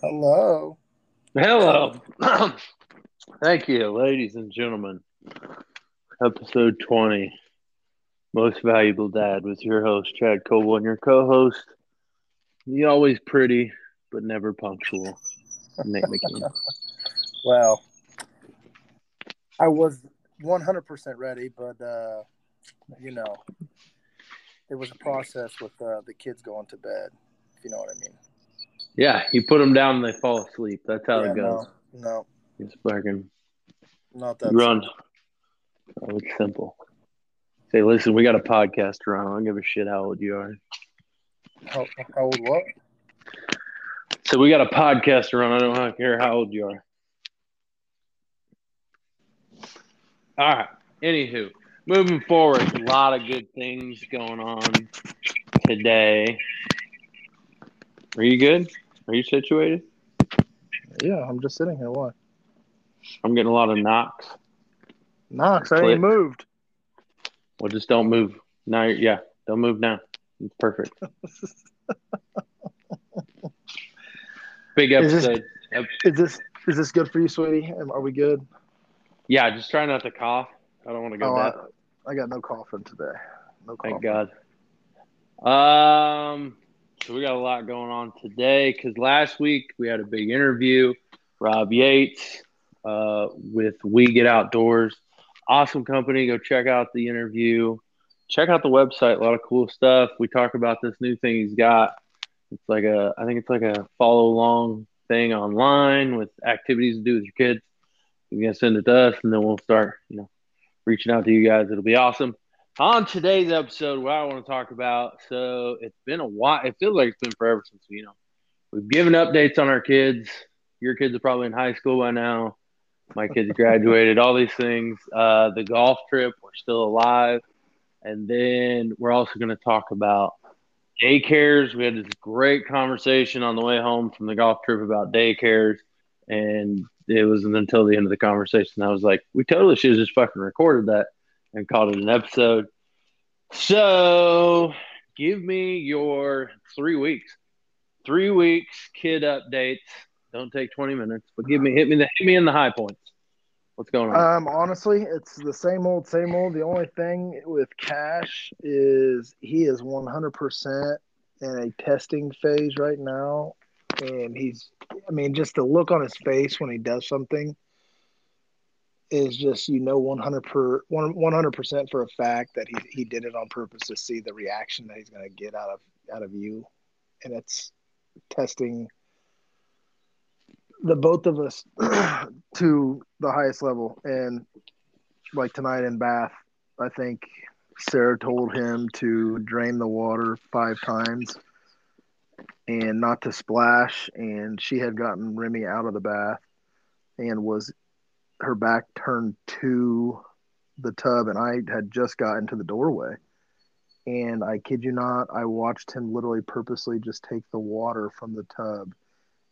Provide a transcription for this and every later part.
Hello. Hello. Thank you, ladies and gentlemen. Episode 20, Most Valuable Dad, with your host, Chad Coble, and your co host, the always pretty but never punctual, Nate McKean. Well, I was 100% ready, but, uh, you know, it was a process with uh, the kids going to bed, if you know what I mean. Yeah, you put them down and they fall asleep. That's how Yeah, it goes. No, no, It's fucking not that. run. Oh, it's simple. Say, listen, we got a podcast to run. I don't give a shit how old you are. How, how old what? So we got a podcast to run. I don't care how old you are. All right. Anywho, moving forward, a lot of good things going on today. Are you good? Are you situated? Yeah, I'm just sitting here. Why? I'm getting a lot of knocks. Knox, I ain't moved. Well, just don't move. Now, yeah, don't move now. It's perfect. Big Is this- episode. Is this is this good for you, sweetie? Are we good? Yeah, just try not to cough. I don't want to go Oh. I, I got no coughing today. No coughing. Thank God. Um, so we got a lot going on today because last week we had a big interview. Rob Yates uh, with We Get Outdoors, awesome company. Go check out the interview. Check out the website. A lot of cool stuff. We talk about this new thing he's got. It's like a, I think it's like a follow along thing online with activities to do with your kids. You can send it to us, and then we'll start, you know, reaching out to you guys. It'll be awesome. On today's episode, what I want to talk about. So it's been a while. It feels like it's been forever since you know we've given updates on our kids. Your kids are probably in high school by now. My kids graduated. all these things. Uh, the golf trip. We're still alive, and then we're also going to talk about daycares. We had this great conversation on the way home from the golf trip about daycares, and it wasn't until the end of the conversation I was like, we totally should have just fucking recorded that and called it an episode. So give me your three weeks. Three weeks kid updates. Don't take 20 minutes, but give me hit me the hit me in the high points. What's going on? Um, honestly, it's the same old, same old. The only thing with Cash is he is 100% in a testing phase right now. And he's, I mean, just the look on his face when he does something is just, you know, 100 per, 100% for a fact that he, he did it on purpose to see the reaction that he's going to get out of, out of you. And it's testing the both of us to the highest level. And like tonight in Bath, I think Sarah told him to drain the water five times and not to splash. And she had gotten Remy out of the bath and was her back turned to the tub. And I had just gotten to the doorway. And I kid you not, I watched him literally purposely just take the water from the tub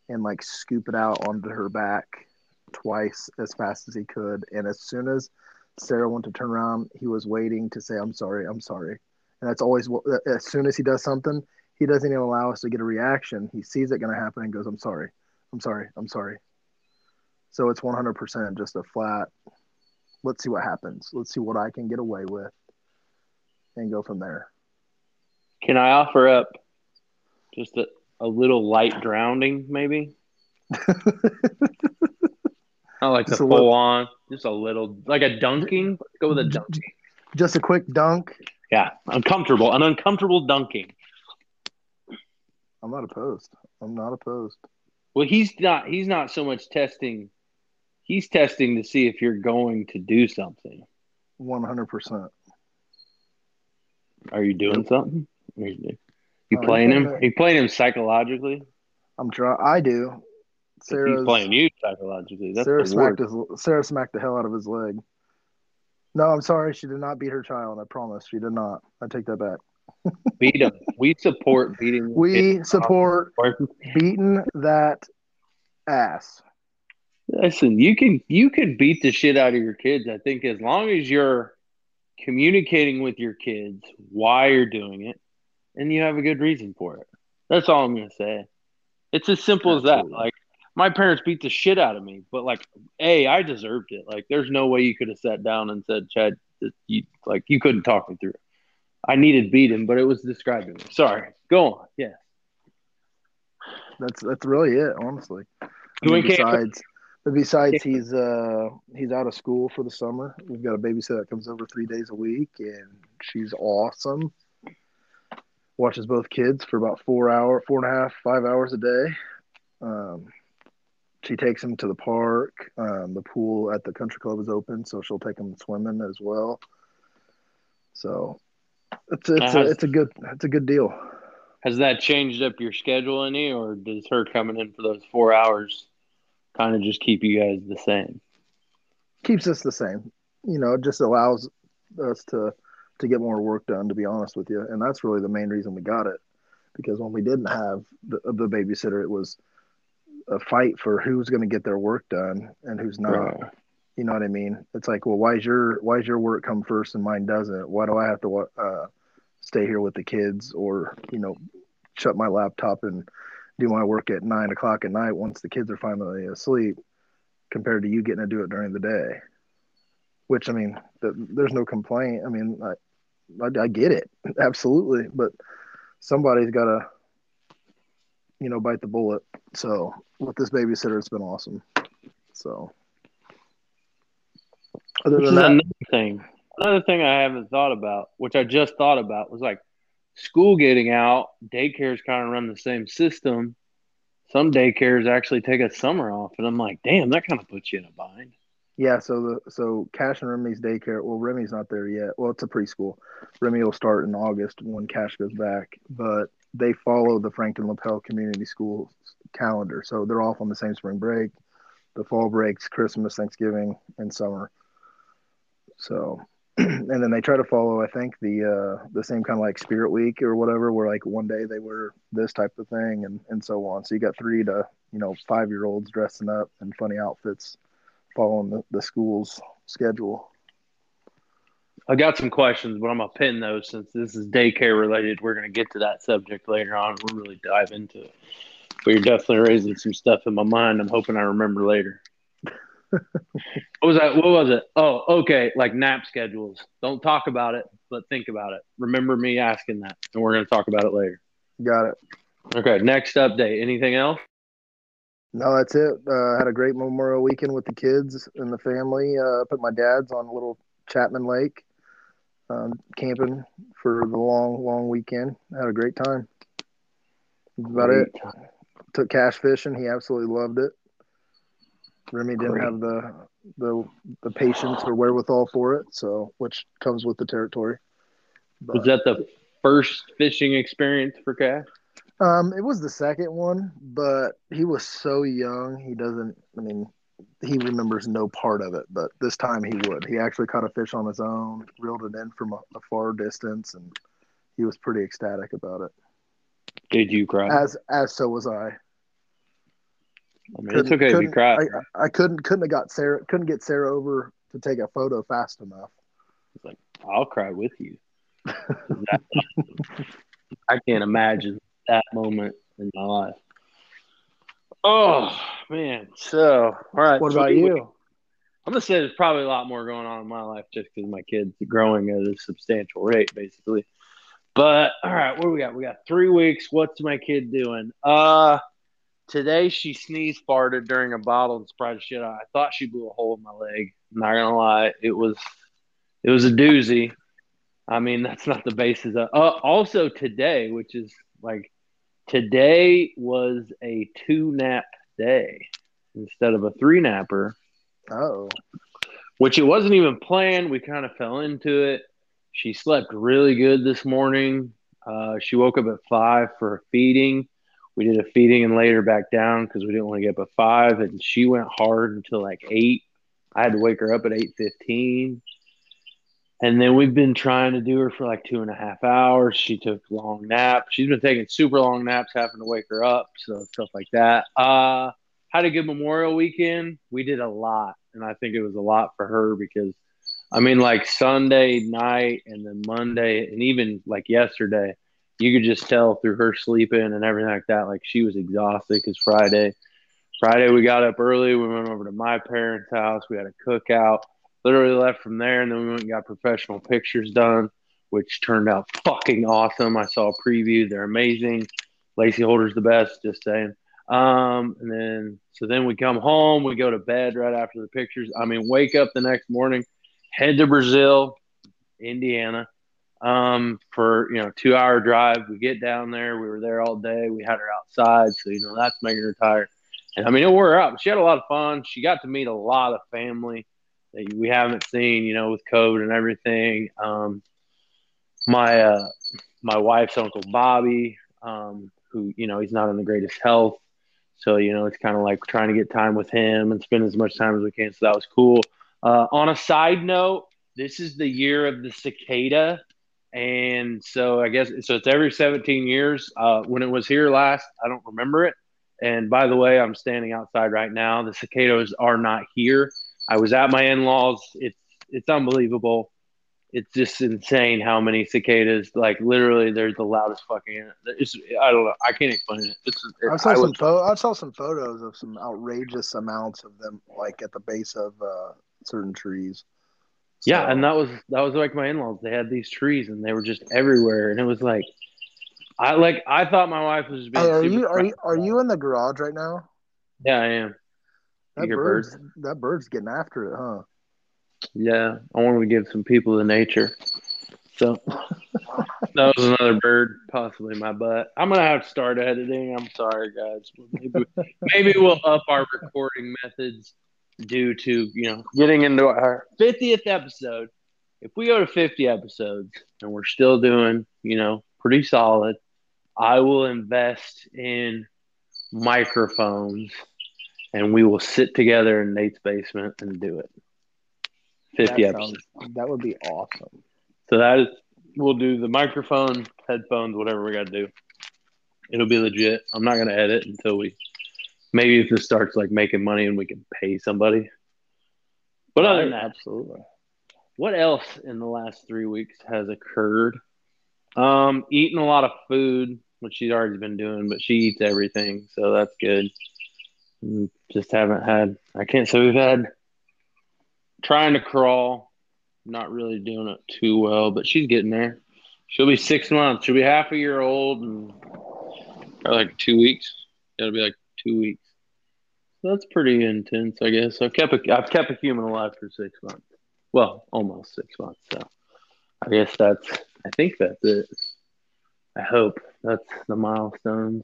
and like scoop it out onto her back twice as fast as he could. And as soon as Sarah went to turn around, he was waiting to say, I'm sorry, I'm sorry. And that's always what, as soon as he does something, he doesn't even allow us to get a reaction. He sees it going to happen and goes, I'm sorry, I'm sorry, I'm sorry. So it's 100% just a flat, let's see what happens. Let's see what I can get away with and go from there. Can I offer up just a, a little light drowning, maybe? Not like Just the a full little- on, just a little, like a dunking. Go with a dunking. Just a quick dunk. Yeah, uncomfortable, an uncomfortable dunking. I'm not opposed. I'm not opposed. Well, he's not. He's not so much testing. He's testing to see if you're going to do something. 100%. Are you doing something? Are You you Oh, playing him? You playing him psychologically? I'm trying. I do. Sarah's he's playing you psychologically. That's Sarah smacked his Sarah smacked the hell out of his leg. No, I'm sorry. She did not beat her child. I promise. She did not. I take that back. Beat him. We support beating. We support beating that ass. Listen, you can you can beat the shit out of your kids. I think as long as you're communicating with your kids why you're doing it, and you have a good reason for it. That's all I'm gonna say. It's as simple Absolutely. as that. Like my parents beat the shit out of me, but like, a, I deserved it. Like, there's no way you could have sat down and said, Chad, you like you couldn't talk me through it. I needed beating, but it was describing me. Sorry, go on. Yeah, That's that's really it, honestly. I mean, besides, besides, he's uh he's out of school for the summer. We've got a babysitter that comes over three days a week, and she's awesome. Watches both kids for about four hour, four and a half, five hours a day. Um, she takes them to the park. Um, the pool at the country club is open, so she'll take them swimming as well. So it's it's a, it's a good it's a good deal. Has that changed up your schedule any, or does her coming in for those four hours kind of just keep you guys the same? keeps us the same. You know, it just allows us to to get more work done. To be honest with you, and that's really the main reason we got it. Because when we didn't have the, the babysitter, it was a fight for who's going to get their work done and who's not. Right. You know what I mean? It's like, well, why's your why's your work come first and mine doesn't? Why do I have to uh, stay here with the kids, or you know, shut my laptop and do my work at nine o'clock at night once the kids are finally asleep, compared to you getting to do it during the day? Which I mean, th- there's no complaint. I mean, I, I, I get it absolutely, but somebody's got to, you know, bite the bullet. So with this babysitter, it's been awesome. So other Which than that, another thing. Another thing I haven't thought about, which I just thought about, was like school getting out. Daycares kind of run the same system. Some daycares actually take a summer off, and I'm like, damn, that kind of puts you in a bind. Yeah, so the so Cash and Remy's daycare. Well, Remy's not there yet. Well, it's a preschool. Remy will start in August when Cash goes back, but they follow the Frankton Lapel Community School calendar. So they're off on the same spring break, the fall breaks, Christmas, Thanksgiving, and summer. So, and then they try to follow, I think, the uh, the same kind of like Spirit Week or whatever, where like one day they wear this type of thing and and so on. So you got three to you know five year olds dressing up in funny outfits following the, the school's schedule. I got some questions, but I'm gonna pin those since this is daycare related. We're gonna get to that subject later on. We'll really dive into it. But you're definitely raising some stuff in my mind. I'm hoping I remember later. What was that? What was it? Oh, okay. Like nap schedules. Don't talk about it, but think about it. Remember me asking that, and we're gonna talk about it later. Got it. Okay. Next update. Anything else? No, that's it. Uh, had a great Memorial weekend with the kids and the family. Uh, put my dad's on a little Chapman Lake, um, camping for the long, long weekend. Had a great time. That's about it. Took cash fishing. He absolutely loved it. Remy didn't Great. have the the the patience or wherewithal for it, so which comes with the territory. Was that the first fishing experience for Cash? um, it was the second one, but he was so young. He doesn't. I mean, he remembers no part of it. But this time he would. He actually caught a fish on his own, reeled it in from a, a far distance, and he was pretty ecstatic about it. Did you cry? As as so was I. I mean, it's okay if you couldn't- cry. I, I couldn't couldn't have got Sarah couldn't get Sarah over to take a photo fast enough. It's like I'll cry with you. That- I can't imagine that moment in my life. Oh man! So, all right. What so about we- you? I'm gonna say there's probably a lot more going on in my life just because my kids are growing at a substantial rate, basically. But all right, what do we got? We got three weeks. What's my kid doing? Uh, today she sneezed farted during a bottle and the shit out. I thought she blew a hole in my leg. I'm not gonna lie, it was it was a doozy. I mean, that's not the basis of. Uh, also today, which is like today was a two nap day instead of a three napper Oh, which it wasn't even planned. We kind of fell into it. She slept really good this morning. Uh, she woke up at five for a feeding. We did a feeding and laid her back down because we didn't want to get up at five, and she went hard until like eight. I had to wake her up at eight fifteen, and then we've been trying to do her for like two and a half hours. She took long naps. She's been taking super long naps, having to wake her up, so stuff like that. Uh, had a good Memorial weekend. We did a lot, and I think it was a lot for her because, I mean, like Sunday night and then Monday and even like yesterday, you could just tell through her sleeping and everything like that. Like she was exhausted because Friday, Friday we got up early. We went over to my parents' house. We had a cookout. Literally left from there, and then we went and got professional pictures done, which turned out fucking awesome. I saw a preview; they're amazing. Lacey Holder's the best. Just saying. Um, and then so then we come home. We go to bed right after the pictures. I mean, wake up the next morning, head to Brazil, Indiana um, for you know two hour drive. We get down there. We were there all day. We had her outside, so you know that's making her tired. And I mean, it wore her out. She had a lot of fun. She got to meet a lot of family that we haven't seen, you know, with COVID and everything. Um, my uh, my wife's uncle Bobby, um, who you know he's not in the greatest health, so you know it's kind of like trying to get time with him and spend as much time as we can. So that was cool. Uh, on a side note, this is the year of the cicada and so I guess so. It's every 17 years. Uh, when it was here last, I don't remember it. And by the way, I'm standing outside right now. The cicadas are not here. I was at my in-laws. It's it's unbelievable. It's just insane how many cicadas. Like literally, there's the loudest fucking. It's I don't know. I can't explain it. It's, I saw I some fo- I saw some photos of some outrageous amounts of them, like at the base of uh, certain trees. So, yeah, and that was that was like my in-laws. They had these trees and they were just everywhere, and it was like, I like I thought my wife was. Being are you are you are you in the garage right now? Yeah, I am. That bird's birds? that bird's getting after it, huh? Yeah, I wanted to give some people the nature. So that was another bird, possibly my butt. I'm gonna have to start editing. I'm sorry, guys. Maybe, maybe we'll up our recording methods due to you know getting into our 50th episode. If we go to 50 episodes and we're still doing you know pretty solid i will invest in microphones and we will sit together in nate's basement and do it. 50 that episodes. sounds, that would be awesome. So that is we'll do the microphone headphones whatever we got to do. It'll be legit. I'm not going to edit until we maybe if this starts like making money and we can pay somebody. But other than that, absolutely. What else in the last three weeks has occurred? Um, eating a lot of food, which she's already been doing, but she eats everything, so that's good. Mm, just haven't had. I can't. say we've had trying to crawl, not really doing it too well, but she's getting there. She'll be six months. She'll be half a year old and like two weeks. It'll be like two weeks. So that's pretty intense, I guess. I've kept a, I've kept a human alive for six months. Well, almost six months. So I guess that's. I think that's it. I hope that's the milestones.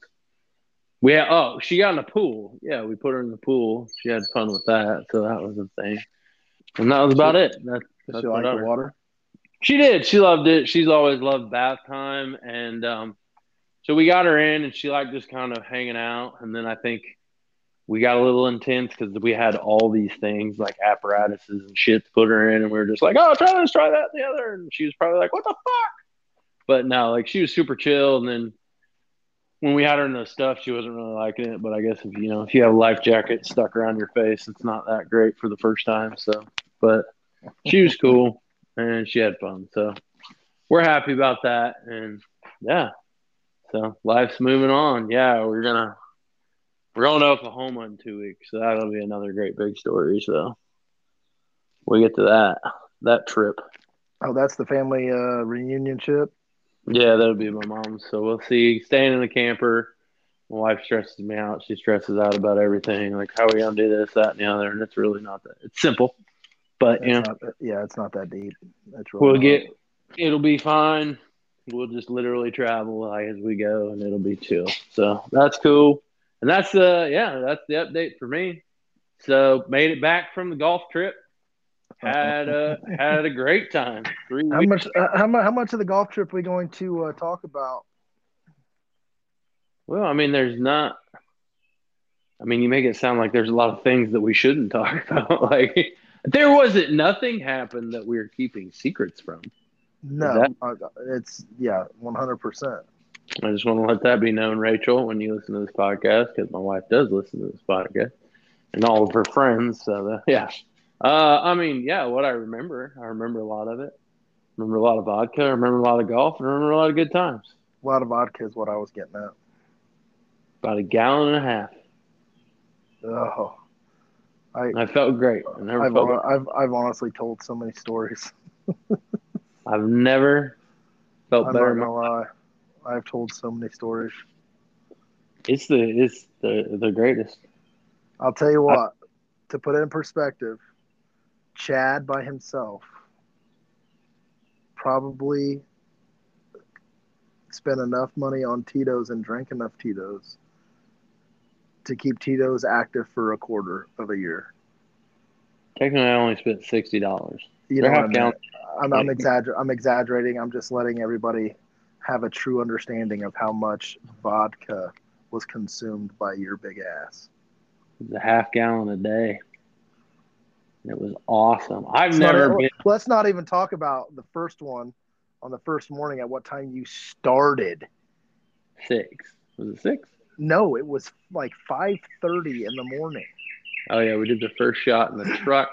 We had, oh, she got in the pool. Yeah, we put her in the pool. She had fun with that, so that was a thing. And that was about it. That, that's she liked the water. She did. She loved it. She's always loved bath time, and um, so we got her in, and she liked just kind of hanging out. And then I think we got a little intense because we had all these things like apparatuses and shit to put her in, and we were just like, "Oh, try this, try that, the other," and she was probably like, "What the fuck?" But no, like she was super chill, and then when we had her in the stuff, she wasn't really liking it. But I guess if you know if you have a life jacket stuck around your face, it's not that great for the first time. So, but she was cool and she had fun, so we're happy about that, and yeah, so life's moving on. Yeah, we're gonna we're going to Oklahoma in two weeks, so that'll be another great big story. So we get to that that trip. Oh, that's the family uh, reunion trip. Yeah, that'll be my mom's. So we'll see. Staying in the camper. My wife stresses me out. She stresses out about everything, like how are we gonna do this, that, and the other. And it's really not that. It's simple, but it's you know, that, yeah, it's not that deep. That's really we'll get. It'll be fine. We'll just literally travel like, as we go, and it'll be chill. So that's cool. And that's uh yeah, that's the update for me. So made it back from the golf trip. Had a had a great time. Three how much uh, how much how much of the golf trip are we going to uh, talk about? Well, I mean, there's not. I mean, you make it sound like there's a lot of things that we shouldn't talk about. like there wasn't nothing happened that we are keeping secrets from. No, uh, it's yeah, one hundred percent. I just want to let that be known, Rachel, when you listen to this podcast, because my wife does listen to this podcast, and all of her friends. So the, yeah, uh, I mean, yeah, what I remember, I remember a lot of it. I remember a lot of vodka. I remember a lot of golf. And I remember a lot of good times. A lot of vodka is what I was getting at. About a gallon and a half. Oh, I I felt great. I never I've, I've I've honestly told so many stories. I've never felt I'm better. not in my- gonna lie. I've told so many stories. It's the it's the the greatest. I'll tell you what, to put it in perspective, Chad by himself probably spent enough money on Tito's and drank enough Tito's to keep Tito's active for a quarter of a year. Technically, I only spent sixty dollars. You know half I gallon. I'm, I'm, exagger- I'm exaggerating. I'm just letting everybody have a true understanding of how much vodka was consumed by your big ass. It was a half gallon a day. It was awesome. I've Let's not- never been Let's not even talk about the first one on the first morning at what time you started. six. Was it six? No, it was like 5:30 in the morning. Oh yeah, we did the first shot in the truck.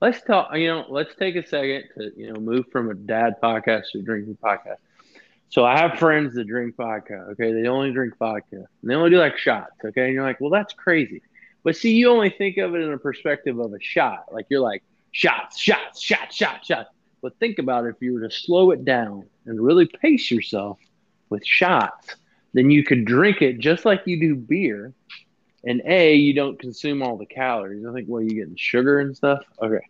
Let's talk. You know, let's take a second to you know move from a dad podcast to drinking podcast. So I have friends that drink vodka. Okay, they only drink vodka. And they only do like shots. Okay, and you're like, well, that's crazy. But see, you only think of it in a perspective of a shot. Like you're like shots, shots, shots, shots, shots. But think about it, if you were to slow it down and really pace yourself with shots, then you could drink it just like you do beer and A, you don't consume all the calories. I think, well, you're getting sugar and stuff. Okay.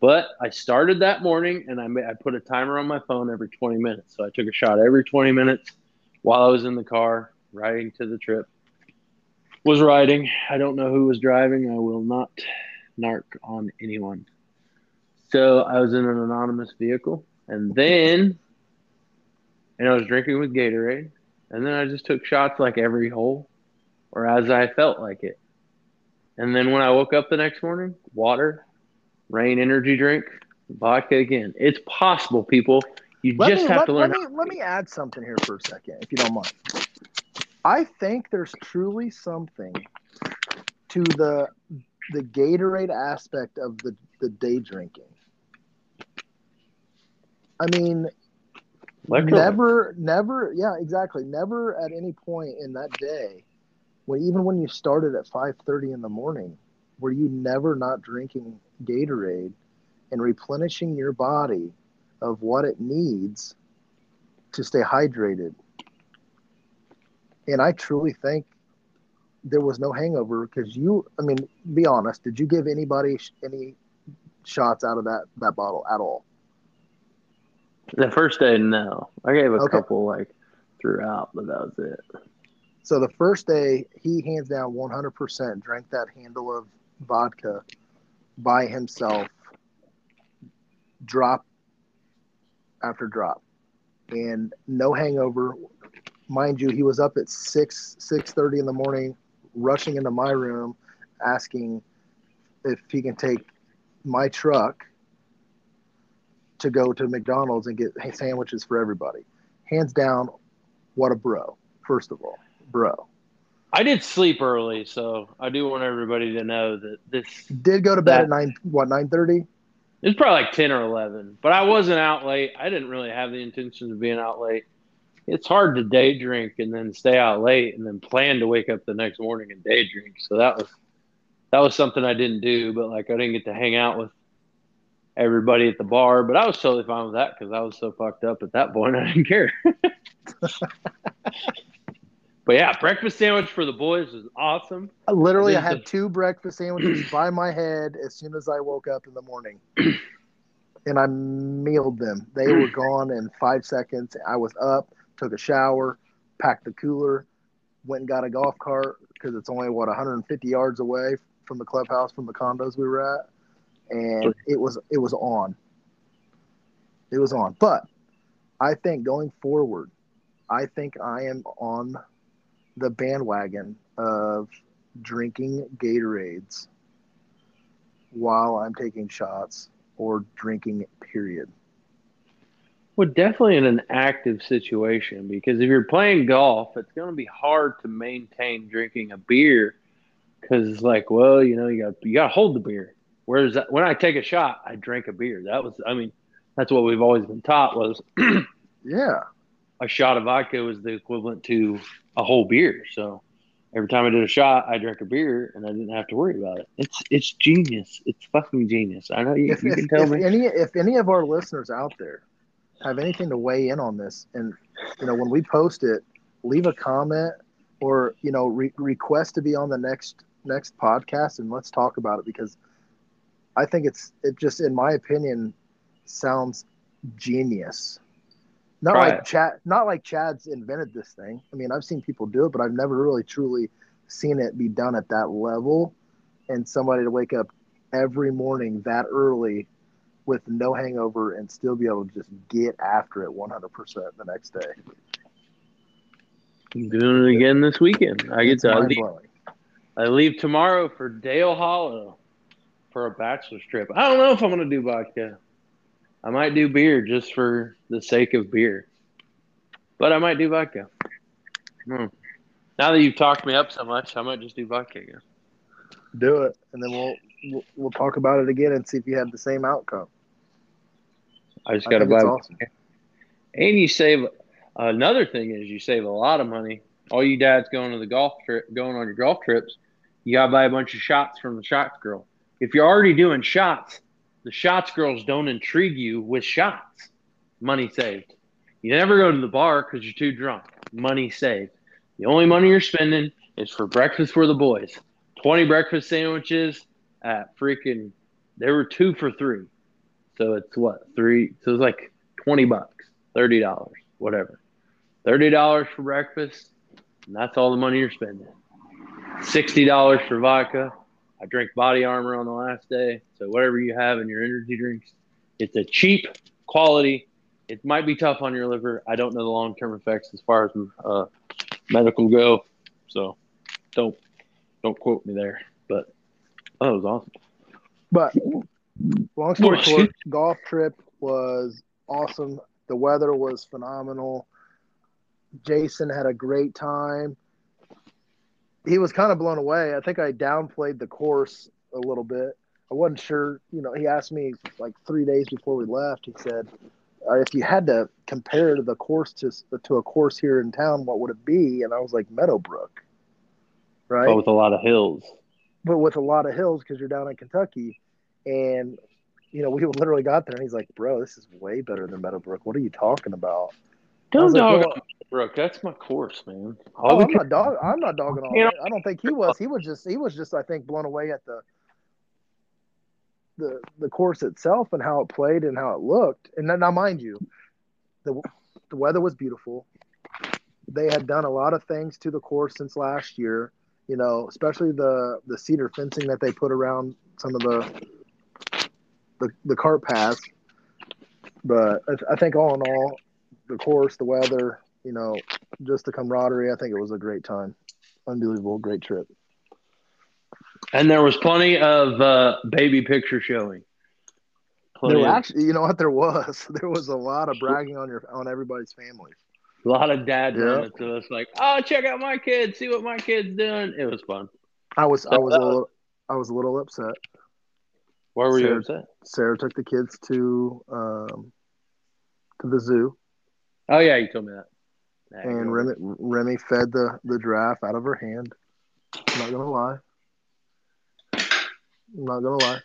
But I started that morning and I, I put a timer on my phone every 20 minutes. So I took a shot every 20 minutes while I was in the car riding to the trip. Was riding. I don't know who was driving. I will not narc on anyone. So I was in an anonymous vehicle and then, and I was drinking with Gatorade. And then I just took shots like every hole or as I felt like it. And then when I woke up the next morning, water, Reign energy drink, vodka again. It's possible, people. You Let just me, have let, to learn. Let me, let me add something here for a second, if you don't mind. I think there's truly something to the the Gatorade aspect of the, the day drinking. I mean, never, never, yeah, exactly. Never at any point in that day, when even when you started at five thirty in the morning, were you never not drinking Gatorade and replenishing your body of what it needs to stay hydrated. And I truly think there was no hangover because you, I mean, be honest, did you give anybody sh- any shots out of that, that bottle at all? The first day, no. I gave a Okay. couple like throughout, but that was it. So the first day, he hands down 100% drank that handle of vodka by himself, drop after drop, and no hangover. Mind you, he was up at six six thirty in the morning, rushing into my room, asking if he can take my truck to go to McDonald's and get sandwiches for everybody. Hands down, what a bro! First of all, bro. I did sleep early, so I do want everybody to know that this Did go to bed That- at nine what nine thirty? it was probably like 10 or 11, but I wasn't out late. I didn't really have the intention of being out late. It's hard to day drink and then stay out late and then plan to wake up the next morning and day drink. So that was that was something I didn't do, but like I didn't get to hang out with everybody at the bar, but I was totally fine with that because I was so fucked up at that point I didn't care. but yeah, breakfast sandwich for the boys was awesome. Literally, I This is had two breakfast sandwiches by my head as soon as I woke up in the morning, and I mealed them. They were gone in five seconds. I was up, took a shower, packed the cooler, went and got a golf cart because it's only what 150 yards away from the clubhouse from the condos we were at, and it was it was on. It was on, but I think going forward, I think I am on the bandwagon of drinking Gatorades while I'm taking shots or drinking, period. Well, definitely in an active situation because if you're playing golf, it's going to be hard to maintain drinking a beer because it's like, well, you know, you got you got to hold the beer. Whereas that- when I take a shot, I drink a beer. That was, I mean, that's what we've always been taught was Yeah. a shot of vodka was the equivalent to a whole beer. So every time I did a shot, I drank a beer, and I didn't have to worry about it. It's it's genius. It's fucking genius. I know you, if, you if, can tell if me. any if any of our listeners out there have anything to weigh in on this, and you know when we post it, leave a comment or you know re- request to be on the next next podcast, and let's talk about it because I think it's it just in my opinion sounds genius. Not Try like. Chad, not like Chad's invented this thing. I mean, I've seen people do it, but I've never really truly seen it be done at that level. And somebody to wake up every morning that early with no hangover and still be able to just get after it 100% the next day. I'm doing it again this weekend. I get to I leave. I leave tomorrow for Dale Hollow for a bachelor's trip. I don't know if I'm going to do vodka. I might do beer just for the sake of beer, but I might do vodka. Hmm. Now that you've talked me up so much, I might just do vodka again. Do it, and then we'll, we'll we'll talk about it again and see if you have the same outcome. I just got to buy. awesome. And you save. Another thing is you save a lot of money. All you dads going to the golf trip, going on your golf trips, you got to buy a bunch of shots from the shots girl. If you're already doing shots, the shots girls don't intrigue you with shots. Money saved. You never go to the bar because you're too drunk. Money saved. The only money you're spending is for breakfast for the boys. 20 breakfast sandwiches at freaking, they were two for three. So it's what, three? So it's like 20 bucks, $30, whatever. $30 for breakfast, and that's all the money you're spending. $60 for vodka. I drink body armor on the last day. So whatever you have in your energy drinks, it's a cheap quality. It might be tough on your liver. I don't know the long term effects as far as uh, medical go. So don't don't quote me there. But oh, it was awesome. But long story short, golf trip was awesome. The weather was phenomenal. Jason had a great time. He was kind of blown away. I think I downplayed the course a little bit. I wasn't sure. You know, he asked me like three days before we left. He said, uh, "If you had to compare the course to to a course here in town, what would it be?" And I was like, Meadowbrook, right? But with a lot of hills. but with a lot of hills because you're down in Kentucky. And, you know, we literally got there and he's like, bro, this is way better than Meadowbrook. What are you talking about? I Don't was like, well- Brooke. That's my course, man. Oh, All the I'm not dog. I'm not dogging on You know- it. I don't think he was. He was just. He was just. I think blown away at the the the course itself and how it played and how it looked. And then, now, mind you, the the weather was beautiful. They had done a lot of things to the course since last year. You know, especially the the cedar fencing that they put around some of the the the cart paths. But I, I think all in all, the course, the weather, you know, just the camaraderie. I think it was a great time. Unbelievable, great trip. And there was plenty of uh, baby picture showing. There Plenty were of- actually, you know what? There was there was a lot of bragging on your on everybody's families. a lot of dads Yeah. to us like, "Oh, check out my kid, see what my kid's doing." It was fun. I was I was a little I was a little upset. Why were you Sarah- upset? Sarah took the kids to um to the zoo, Oh yeah, you told me that. And Remy Remy fed the the giraffe out of her hand. I'm not gonna lie. I'm not gonna lie.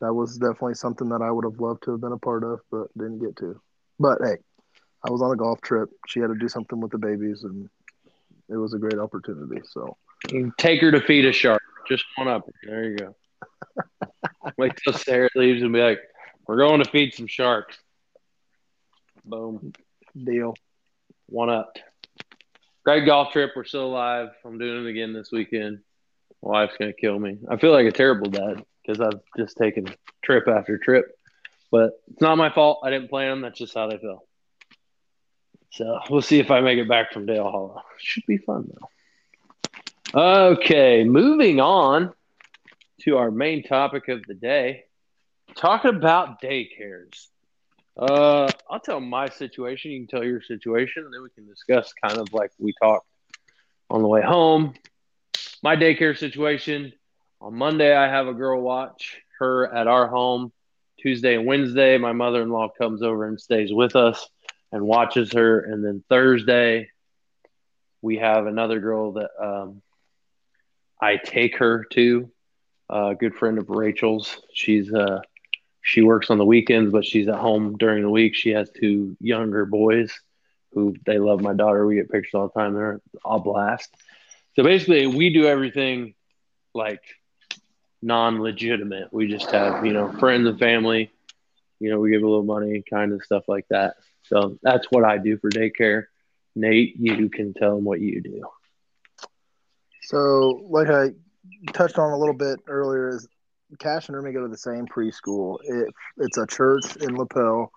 That was definitely something that I would have loved to have been a part of, but didn't get to. But hey, I was on a golf trip. She had to do something with the babies, and it was a great opportunity. So You take her to feed a shark. Just one up. There you go. Wait till Sarah leaves and be like, "We're going to feed some sharks." Boom. Deal. One up. Great golf trip. We're still alive. I'm doing it again this weekend. My wife's gonna kill me. I feel like a terrible dad because I've just taken trip after trip, but it's not my fault. I didn't plan them. That's just how they fell. So we'll see if I make it back from Dale Hollow. Should be fun though. Okay, moving on to our main topic of the day. Talking about daycares. Uh, I'll tell my situation. You can tell your situation, and then we can discuss kind of like we talked on the way home. My daycare situation. On Monday, I have a girl watch her at our home. Tuesday and Wednesday, my mother in law comes over and stays with us. and watches her. And then Thursday, we have another girl that um, I take her to, a good friend of Rachel's. She's uh, she works on the weekends, but she's at home during the week. She has two younger boys who they love my daughter. We get pictures all the time. They're all blast. So basically, we do everything like non-legitimate. We just have you know friends and family. You know, we give a little money, kind of stuff like that. So that's what I do for daycare. Nate, you can tell them what you do. So, like I touched on a little bit earlier, is Cash and Remy go to the same preschool. It, it's a church in Lapel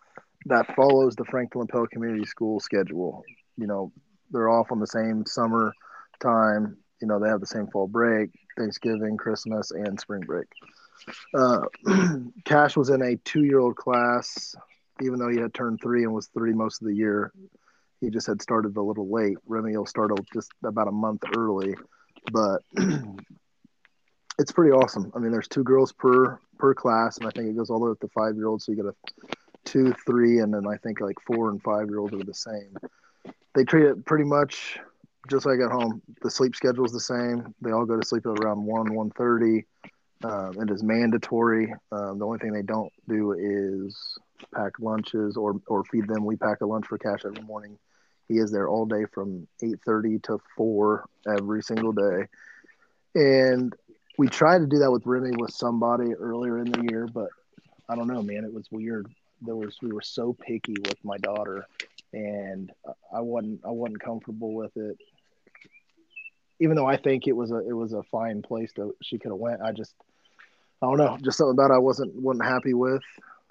that follows the Frankton Lapel Community School schedule. You know, they're off on the same summer time. You know, they have the same fall break, Thanksgiving, Christmas, and spring break. Uh, Cash was in a two-year-old class, even though he had turned three and was three most of the year. He just had started a little late. Remy will start just about a month early, but it's pretty awesome. I mean, there's two girls per per class, and I think it goes all the way up to five year olds. So you get a two, three, and then I think like four and five year olds are the same. They treat it pretty much just like at home. The sleep schedule is the same. They all go to sleep at around one, one thirty. Um, it is mandatory. Um, the only thing they don't do is pack lunches or or feed them. We pack a lunch for Cash every morning. He is there all day from eight thirty to four every single day, and we tried to do that with Remy with somebody earlier in the year, but I don't know, man. It was weird. There was we were so picky with my daughter, and I wasn't I wasn't comfortable with it. Even though I think it was a it was a fine place to she could have went, I just I don't know, just something about I wasn't wasn't happy with.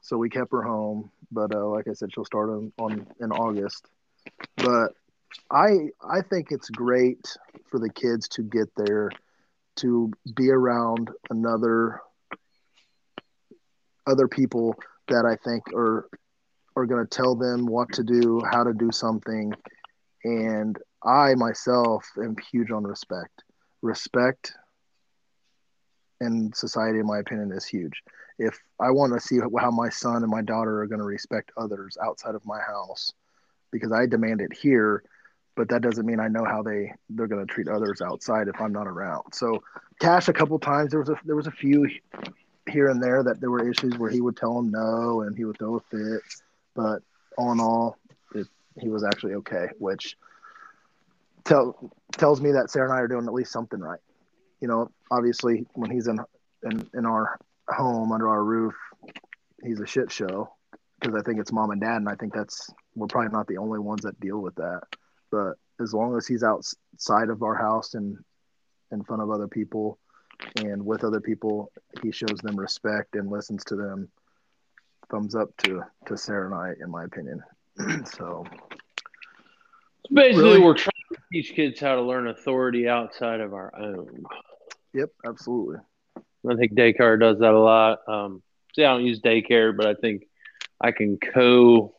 So we kept her home. But uh, like I said, she'll start on, on in August. But I I think it's great for the kids to get there to be around another other people that I think are are going to tell them what to do, how to do something, and I myself am huge on respect. Respect in society, in my opinion, is huge. If I want to see how my son and my daughter are going to respect others outside of my house, because I demand it here, but that doesn't mean I know how they they're going to treat others outside if I'm not around. So, Cash, a couple times there was a there was a few here and there that there were issues where he would tell him no and he would throw a fit, but all in all, it, he was actually okay, which tell tells me that Sarah and I are doing at least something right. You know, obviously when he's in in, in our home under our roof, he's a shit show because I think it's mom and dad, and I think that's we're probably not the only ones that deal with that. But as long as he's outside of our house and in front of other people and with other people, he shows them respect and listens to them. Thumbs up to to Sarah and I, in my opinion. so basically, really, we're trying to teach kids how to learn authority outside of our own. Yep, absolutely. I think daycare does that a lot. Um, see, I don't use daycare, but I think I can co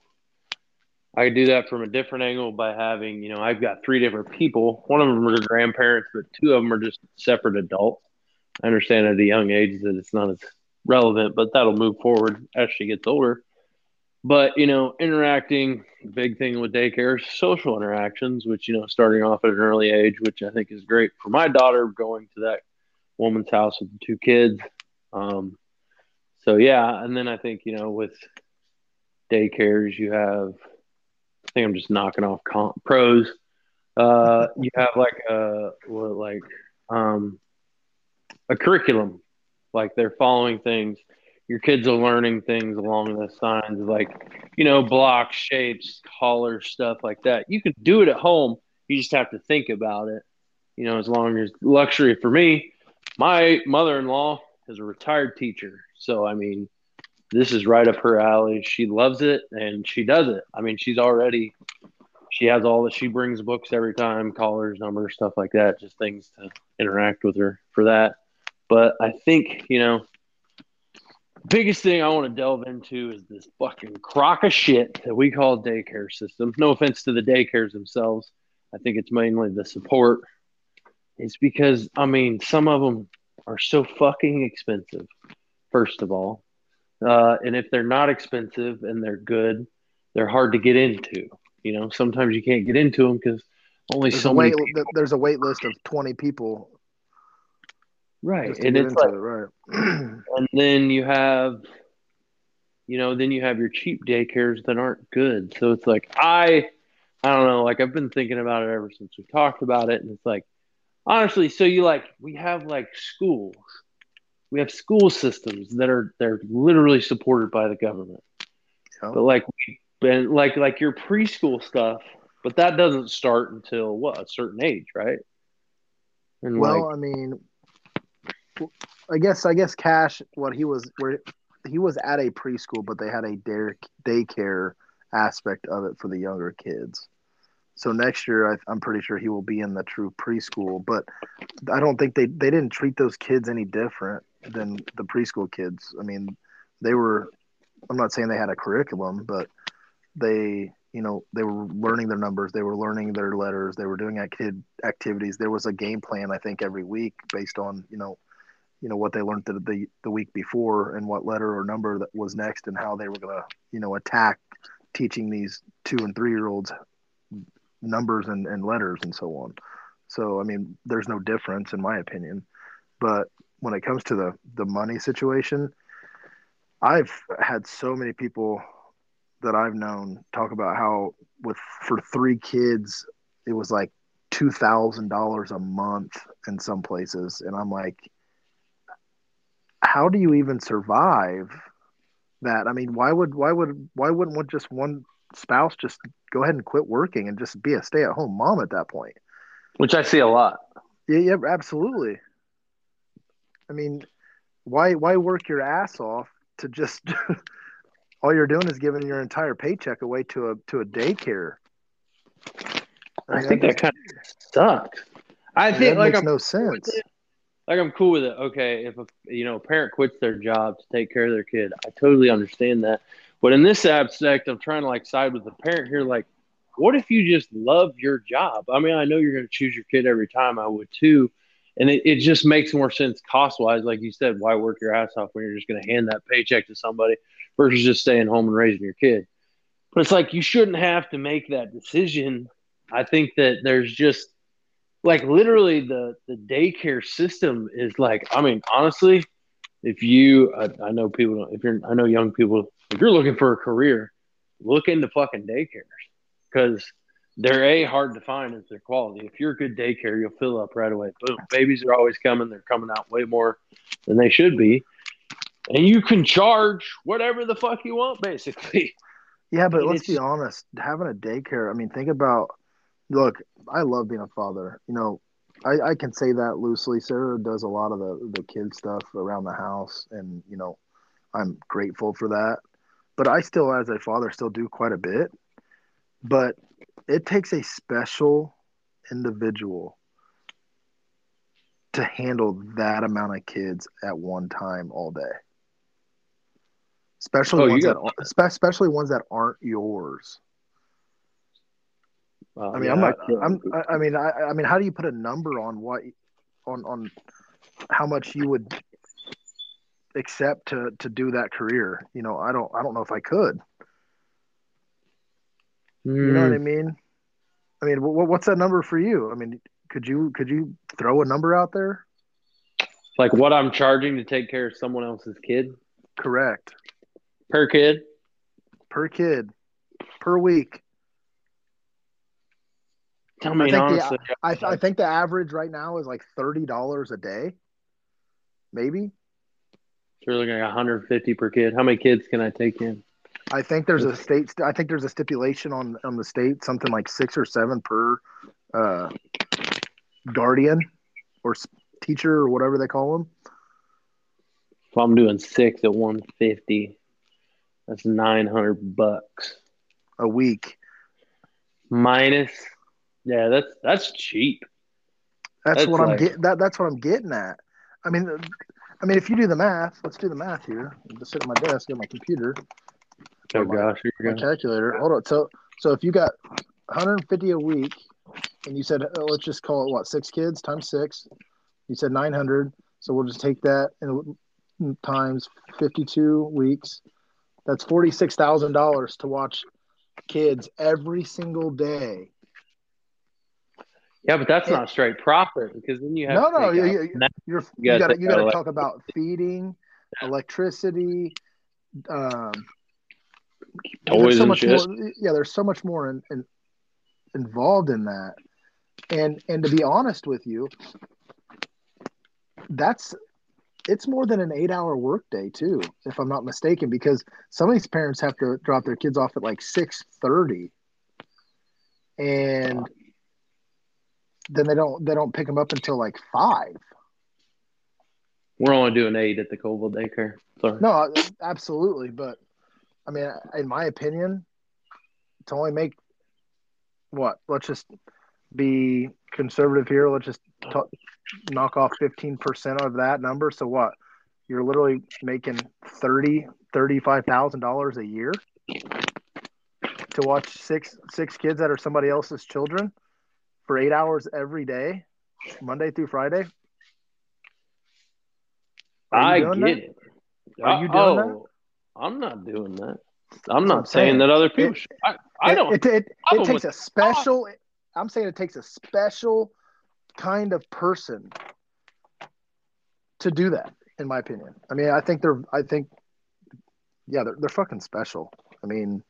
I could do that from a different angle by having, you know, I've got three different people. One of them are grandparents, but two of them are just separate adults. I understand at a young age that it's not as relevant, but that'll move forward as she gets older. But, you know, interacting, big thing with daycare social interactions, which, you know, starting off at an early age, which I think is great for my daughter going to that woman's house with the two kids. Um, so, yeah. And then I think, you know, with daycares, you have – think I'm just knocking off comp pros. Uh, you have like a what, like um, a curriculum, like they're following things. Your kids are learning things along the signs, like you know, blocks, shapes, collar, stuff like that. You can do it at home. You just have to think about it. You know, as long as luxury for me, my mother-in-law is a retired teacher, so I mean, this is right up her alley. She loves it and she does it. I mean, she's already she has all that she brings books every time, callers, numbers, stuff like that, just things to interact with her for that. But I think, you know, biggest thing I want to delve into is this fucking crock of shit that we call daycare system. No offense to the daycares themselves. I think it's mainly the support. It's because I mean some of them are so fucking expensive. First of all, uh, and if they're not expensive and they're good, they're hard to get into. You know, sometimes you can't get into them because only There's so a many. wait. people- There's a wait list of 20 people right, and it's like, it, right? and then you have, you know, then you have your cheap daycares that aren't good. So it's like I, I don't know. Like I've been thinking about it ever since we talked about it, and it's like, honestly, so you like we have like schools, we have school systems that are they're literally supported by the government. Yeah. But like we been like like your preschool stuff, but that doesn't start until what a certain age, right? And Well, like, I mean, I guess I guess Cash, what he was where he was at a preschool, but they had a day daycare aspect of it for the younger kids. So next year, I, I'm pretty sure he will be in the true preschool. But I don't think they they didn't treat those kids any different than the preschool kids. I mean, they were. I'm not saying they had a curriculum, but they you know they were learning their numbers they were learning their letters they were doing acti- activities there was a game plan i think every week based on you know you know what they learned the, the, the week before and what letter or number that was next and how they were going to you know attack teaching these two and three year olds numbers and, and letters and so on so i mean there's no difference in my opinion but when it comes to the the money situation i've had so many people that I've known talk about how with for three kids it was like two thousand dollars a month in some places, and I'm like, how do you even survive that? I mean, why would why would why wouldn't one just one spouse just go ahead and quit working and just be a stay at home mom at that point? which I see a lot. Yeah, yeah, absolutely. I mean, why why work your ass off to just all you're doing is giving your entire paycheck away to a to a daycare. I mean, think that kind of sucks. I that think like makes I'm no sense. like I'm cool with it. Okay, if a you know a parent quits their job to take care of their kid, I totally understand that. But in this aspect, I'm trying to like side with the parent here. Like, what if you just love your job? I mean, I know you're going to choose your kid every time. I would too, and it, it just makes more sense cost wise. Like you said, why work your ass off when you're just going to hand that paycheck to somebody versus just staying home and raising your kid? But it's like you shouldn't have to make that decision. I think that there's just like literally the the daycare system is like i mean honestly if you i, I know people don't- if you're i know young people if you're looking for a career look into fucking daycares because they're a hard to find as their quality if you're a good daycare you'll fill up right away boom babies are always coming they're coming out way more than they should be and you can charge whatever the fuck you want basically Yeah, but mean, let's be honest. Having a daycare, I mean, think about. Look, I love being a father. You know, I, I can say that loosely. Sarah does a lot of the the kid stuff around the house, and you know, I'm grateful for that. But I still, as a father, still do quite a bit. But it takes a special individual to handle that amount of kids at one time all day. Especially Oh, ones that, spe- especially ones that aren't yours. Uh, I mean, yeah, I'm not. I'm. I I mean, I. I mean, how do you put a number on what, on on, how much you would accept to to do that career? You know, I don't. I don't know if I could. You know what I Mm, mean? I mean, what, what's that number for you? I mean, could you could you throw a number out there? like what i'm charging to take care of someone else's kid Correct. per kid Per kid, per week. I I think honestly, the I, I think the average right now is like thirty dollars a day, maybe. you're looking at 150 per kid. How many kids can I take in? I think there's a state. I think there's a stipulation on on the state, something like six or seven per uh, guardian or teacher or whatever they call them. If I'm doing six at 150, that's 900 bucks a week. minus. Yeah, that's that's cheap. That's, That's what I'm like- getting. That that's what I'm getting at. I mean, I mean, if you do the math, let's do the math here. I'm just sitting at my desk, get my computer, Oh my- gosh, here my calculator. Hold on. So so if you got 150 a week, and you said uh, let's just call it what six kids times six. You said 900. So we'll just take that and times 52 weeks. That's forty six thousand dollars to watch kids every single day. Yeah, but that's not straight profit because then you have No, to no, you, you, you're, you you gotta got to you got to talk about feeding, electricity, um, toys there's so and much shit. more. Yeah, there's so much more in, in, involved in that, and and to be honest with you, that's it's more than an eight hour workday too, if I'm not mistaken, because some of these parents have to drop their kids off at like six thirty, and then they don't they don't pick them up until like five. We're only doing eight at the Colville daycare. Sorry. No, absolutely, but I mean, in my opinion, to only make what? Let's just be conservative here. Let's just t- knock off fifteen percent of that number. So what? You're literally making thirty, thirty-five thousand dollars a year to watch six six kids that are somebody else's children for eight hours every day, Monday through Friday. I get doing it. Are you doing oh, I'm not doing that. I'm not I'm saying saying. that other people. It- should. I, I don't. It, it, it takes a special. I'm saying it takes a special kind of person to do that. In my opinion, I mean, I think they're. I think, yeah, they're they're fucking special. I mean,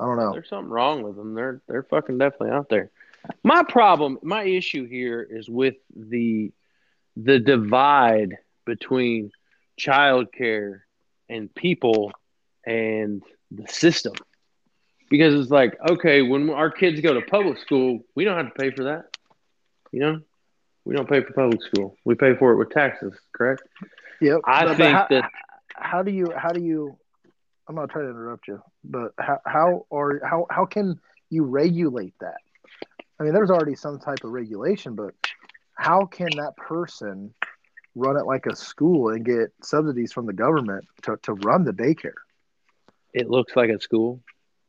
I don't know. There's something wrong with them. They're they're fucking definitely out there. My problem, my issue here is with the the divide between childcare and people and the system. Because it's like, okay, when our kids go to public school, we don't have to pay for that. You know? We don't pay for public school. We pay for it with taxes, correct? Yep. I but- but think how, that how do you how do you? I'm not trying to interrupt you, but how how or how how can you regulate that? I mean, there's already some type of regulation, but how can that person run it like a school and get subsidies from the government to, to run the daycare? it looks like a school.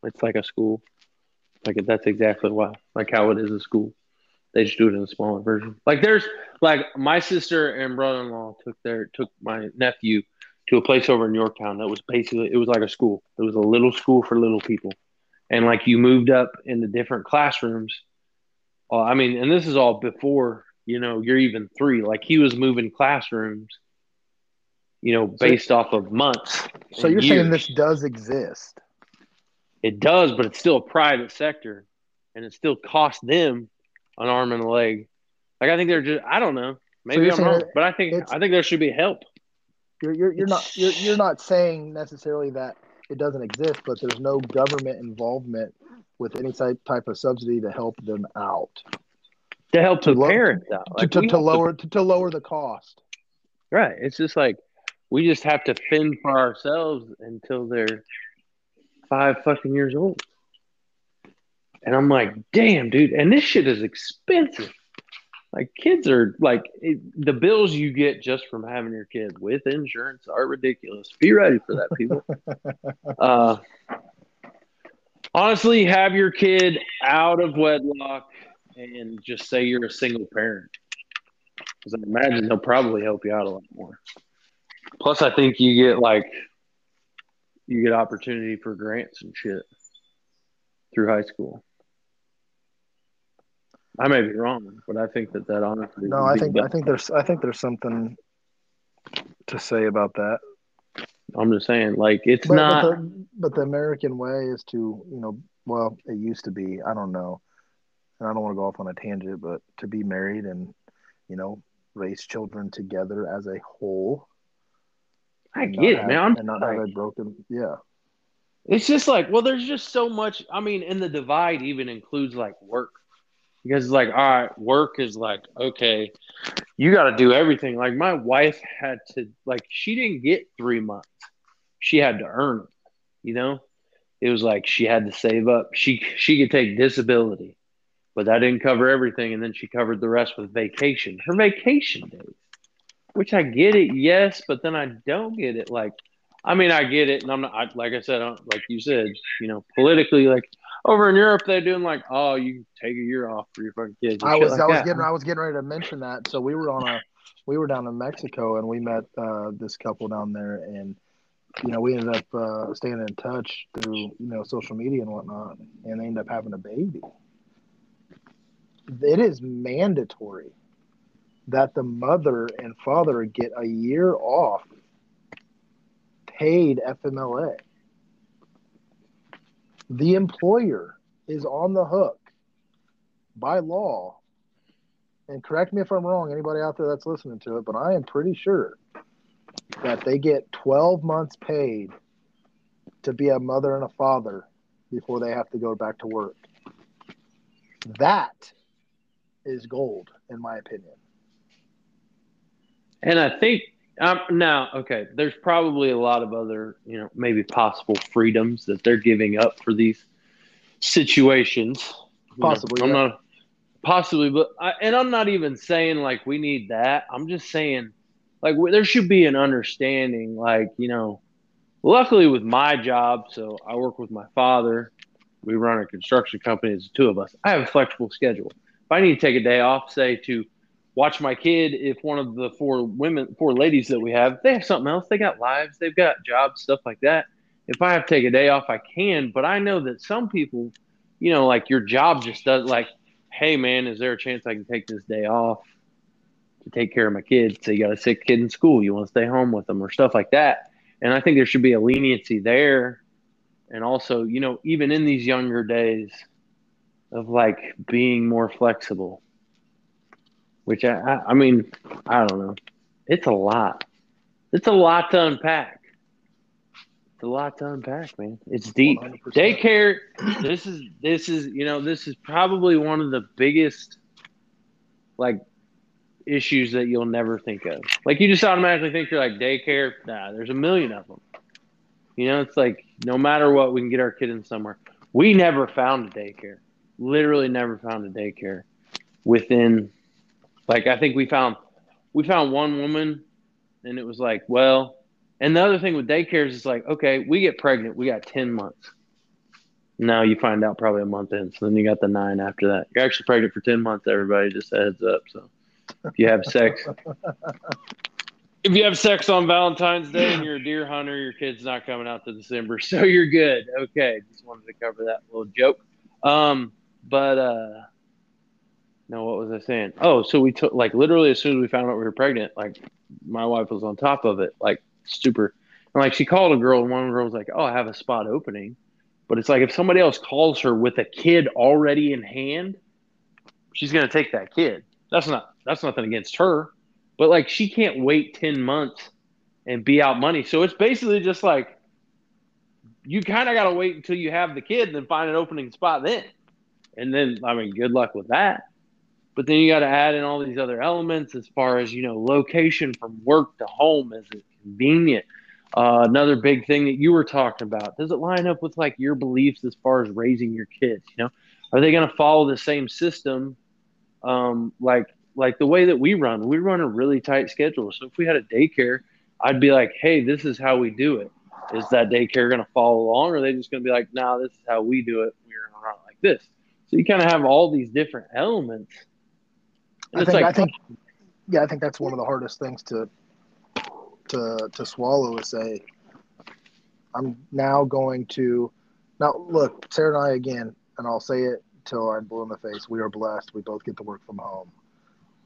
It's like a school. Like that's exactly why. Like how it is a school. They just do it in a smaller version. Like there's like my sister and brother in law took their took my nephew to a place over in Yorktown that was basically it was like a school. It was a little school for little people. And like you moved up in the different classrooms. Uh, I mean, and this is all before, you know, you're even three. Like he was moving classrooms, you know, based off of months. So you're saying this does exist? It does, but it's still a private sector, and it still costs them an arm and a leg. Like I think they're just I don't know. Maybe you're I'm wrong, but I think I think there should be help. You're you're, you're not you're, you're not saying necessarily that it doesn't exist, but there's no government involvement with any type type of subsidy to help them out To help To the parents out. to, Like, to, we to lower to, to lower the cost. right. It's just like we just have to fend for ourselves until they're five fucking years old. And I'm like, damn, dude. And this shit is expensive. Like kids are like it, the bills you get just from having your kid with insurance are ridiculous. Be ready for that, people. uh, honestly, have your kid out of wedlock and just say you're a single parent. Because I imagine they'll probably help you out a lot more. Plus, I think you get like you get opportunity for grants and shit through high school. I may be wrong, but I think that that honestly. No, I think I think there's I think there's something to say about that. I'm just saying, like, it's But, not. but, the, but the American way is to you know well it used to be I don't know, and I don't want to go off on a tangent, but to be married and you know raise children together as a whole. I get it, have- man. I'm and not sorry. have a broken yeah. It's just like, well, there's just so much. I mean, and the divide even includes like work. Because it's like, all right, work is like, okay, you got to do everything. Like my wife had to, like, she didn't get three months. She had to earn it. You know, it was like she had to save up. She she could take disability, but that didn't cover everything. And then she covered the rest with vacation. Her vacation days, which I get it, yes, but then I don't get it. Like, I mean, I get it, and I'm not I, like I said, I don't, like you said, you know, politically, like over in Europe, they're doing like, oh, you take a year off for your fucking kids. I was like I was that. getting I was getting ready to mention that. So we were on a we were down in Mexico and we met uh, this couple down there and you know, we ended up uh, staying in touch through you know social media and whatnot, and they ended up having a baby. It is mandatory that the mother and father get a year off paid FMLA. The employer is on the hook by law. And correct me if I'm wrong, anybody out there that's listening to it, but I am pretty sure that they get 12 months paid to be a mother and a father before they have to go back to work. That is gold, in my opinion. And I think um, now, okay, there's probably a lot of other, you know, maybe possible freedoms that they're giving up for these situations. Possibly, I'm yeah. not possibly, but I, and I'm not even saying like we need that. I'm just saying like there should be an understanding. Like you know, luckily with my job, so I work with my father. We run a construction company. It's the two of us. I have a flexible schedule. If I need to take a day off, say to watch my kid, if one of the four women, four ladies that we have, they have something else. They got lives. They've got jobs, stuff like that. If I have to take a day off, I can. But I know that some people, you know, like your job just does like, hey man, is there a chance I can take this day off? to take care of my kids. So you got a sick kid in school, you want to stay home with them or stuff like that. And I think there should be a leniency there. And also, you know, even in these younger days of like being more flexible, which I, I, I mean, I don't know. It's a lot. It's a lot to unpack. It's a lot to unpack, man. It's deep. 100%. Daycare. This is this is you know this is probably one of the biggest like issues that you'll never think of. Like you just automatically think you're like daycare. Nah, there's a million of them. You know, it's like no matter what, we can get our kid in somewhere. We never found a daycare. Literally never found a daycare within like I think we found we found one woman and it was like, well, and the other thing with daycares is like, okay, we get pregnant, we got 10 months. Now you find out probably a month in. So then you got the nine after that. You're actually pregnant for 10 months, everybody, just heads up. So if you have sex. if you have sex on Valentine's Day and you're a deer hunter, your kid's not coming out to December, so you're good. Okay, just wanted to cover that little joke. Um, but uh, no, what was I saying? Oh, so we took like literally as soon as we found out we were pregnant, like my wife was on top of it, like super. And like she called a girl, and one girl was like, "Oh, I have a spot opening," but it's like if somebody else calls her with a kid already in hand, she's gonna take that kid. That's not that's nothing against her, but like she can't wait ten months and be out money. So it's basically just like you kind of got to wait until you have the kid and then find an opening spot then. And then I mean, good luck with that. But then you got to add in all these other elements as far as you know, location from work to home. Is it convenient? Uh, another big thing that you were talking about does it line up with like your beliefs as far as raising your kids? You know, are they going to follow the same system? Um, like like the way that we run, we run a really tight schedule. So if we had a daycare, I'd be like, hey, this is how we do it. Is that daycare going to follow along, or are they just going to be like, nah, this is how we do it. We're going to run it like this. So you kind of have all these different elements. And I think, like, I think, yeah, I think that's one of the hardest things to to to swallow is say, I'm now going to now look, Sarah and I again, and I'll say it till I'm blue in the face. We are blessed. We both get to work from home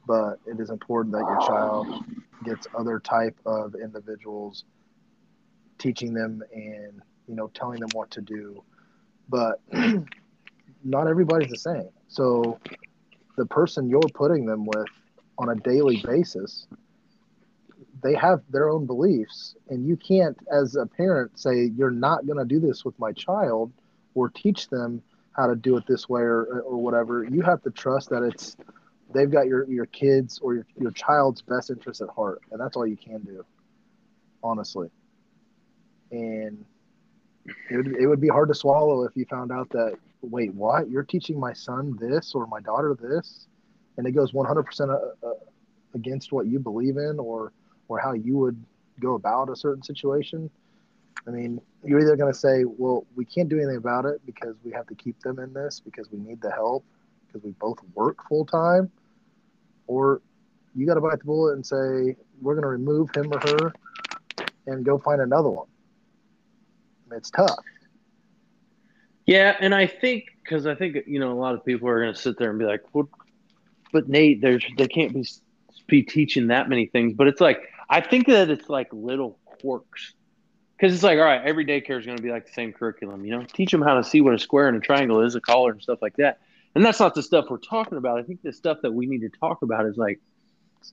but it is important that your child gets other type of individuals teaching them and you know telling them what to do but not everybody's the same. So the person you're putting them with on a daily basis they have their own beliefs and you can't as a parent say you're not going to do this with my child or teach them how to do it this way or, or whatever. You have to trust that it's they've got your your kids or your, your child's best interest at heart and that's all you can do honestly. And it it would be hard to swallow if you found out that wait what? You're teaching my son this or my daughter this? And it goes 100% uh, uh, against what you believe in or or how you would go about a certain situation. I mean you're either going to say well we can't do anything about it because we have to keep them in this because we need the help because we both work full time or you got to bite the bullet and say we're going to remove him or her and go find another one. It's tough. Yeah, and I think because I think you know a lot of people are going to sit there and be like, "Well, but Nate, there's they can't be be teaching that many things." But it's like I think that it's like little quirks because it's like, all right, every daycare is going to be like the same curriculum. You know, teach them how to see what a square and a triangle is, a collar and stuff like that. And that's not the stuff we're talking about. I think the stuff that we need to talk about is like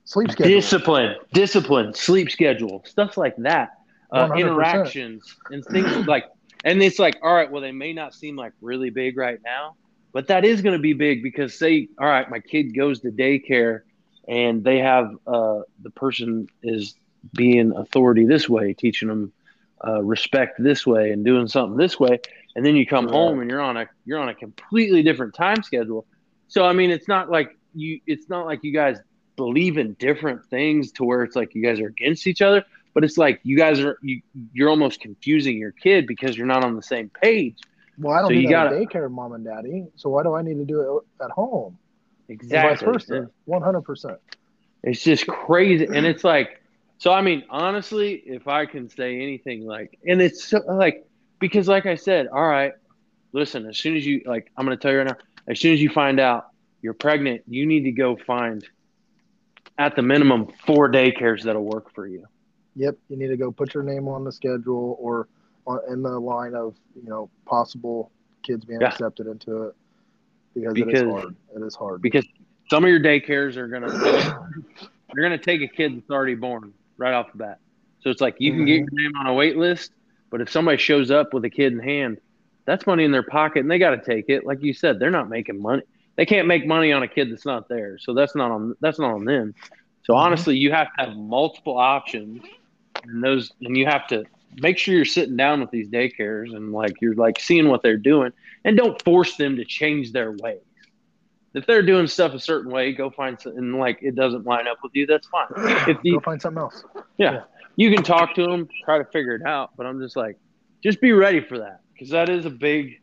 sleep schedule, discipline, discipline, sleep schedule, stuff like that, uh, interactions and things like. And it's like, all right, well, they may not seem like really big right now, but that is going to be big because say, all right, my kid goes to daycare and they have uh, the person is being authority this way, teaching them uh, respect this way and doing something this way, and then you come right. home and you're on a you're on a completely different time schedule. So I mean, it's not like you it's not like you guys believe in different things to where it's like you guys are against each other, but it's like you guys are you you're almost confusing your kid because you're not on the same page. Well, I don't so need you gotta, daycare, mom and daddy. So why do I need to do it at home? Exactly. One hundred percent. It's just crazy, and it's like so. I mean, honestly, if I can say anything, like, and it's so, like because, like I said, all right, listen. As soon as you like, I'm going to tell you right now. As soon as you find out you're pregnant, you need to go find at the minimum four daycares that'll work for you. Yep, you need to go put your name on the schedule or on, in the line of you know possible kids being yeah. accepted into it because, because, it is hard. It is hard because some of your daycares are gonna they're gonna take a kid that's already born right off the bat. So it's like you can mm-hmm. get your name on a wait list, but if somebody shows up with a kid in hand, that's money in their pocket and they got to take it. Like you said, they're not making money they can't make money on a kid that's not there. So that's not on that's not on them. So mm-hmm. honestly, you have to have multiple options, and those and you have to make sure you're sitting down with these daycares and like you're like seeing what they're doing, and don't force them to change their ways. If they're doing stuff a certain way, go find something and like it doesn't line up with you. That's fine. If you, go find something else. Yeah, yeah, you can talk to them, try to figure it out. But I'm just like, just be ready for that because that is a big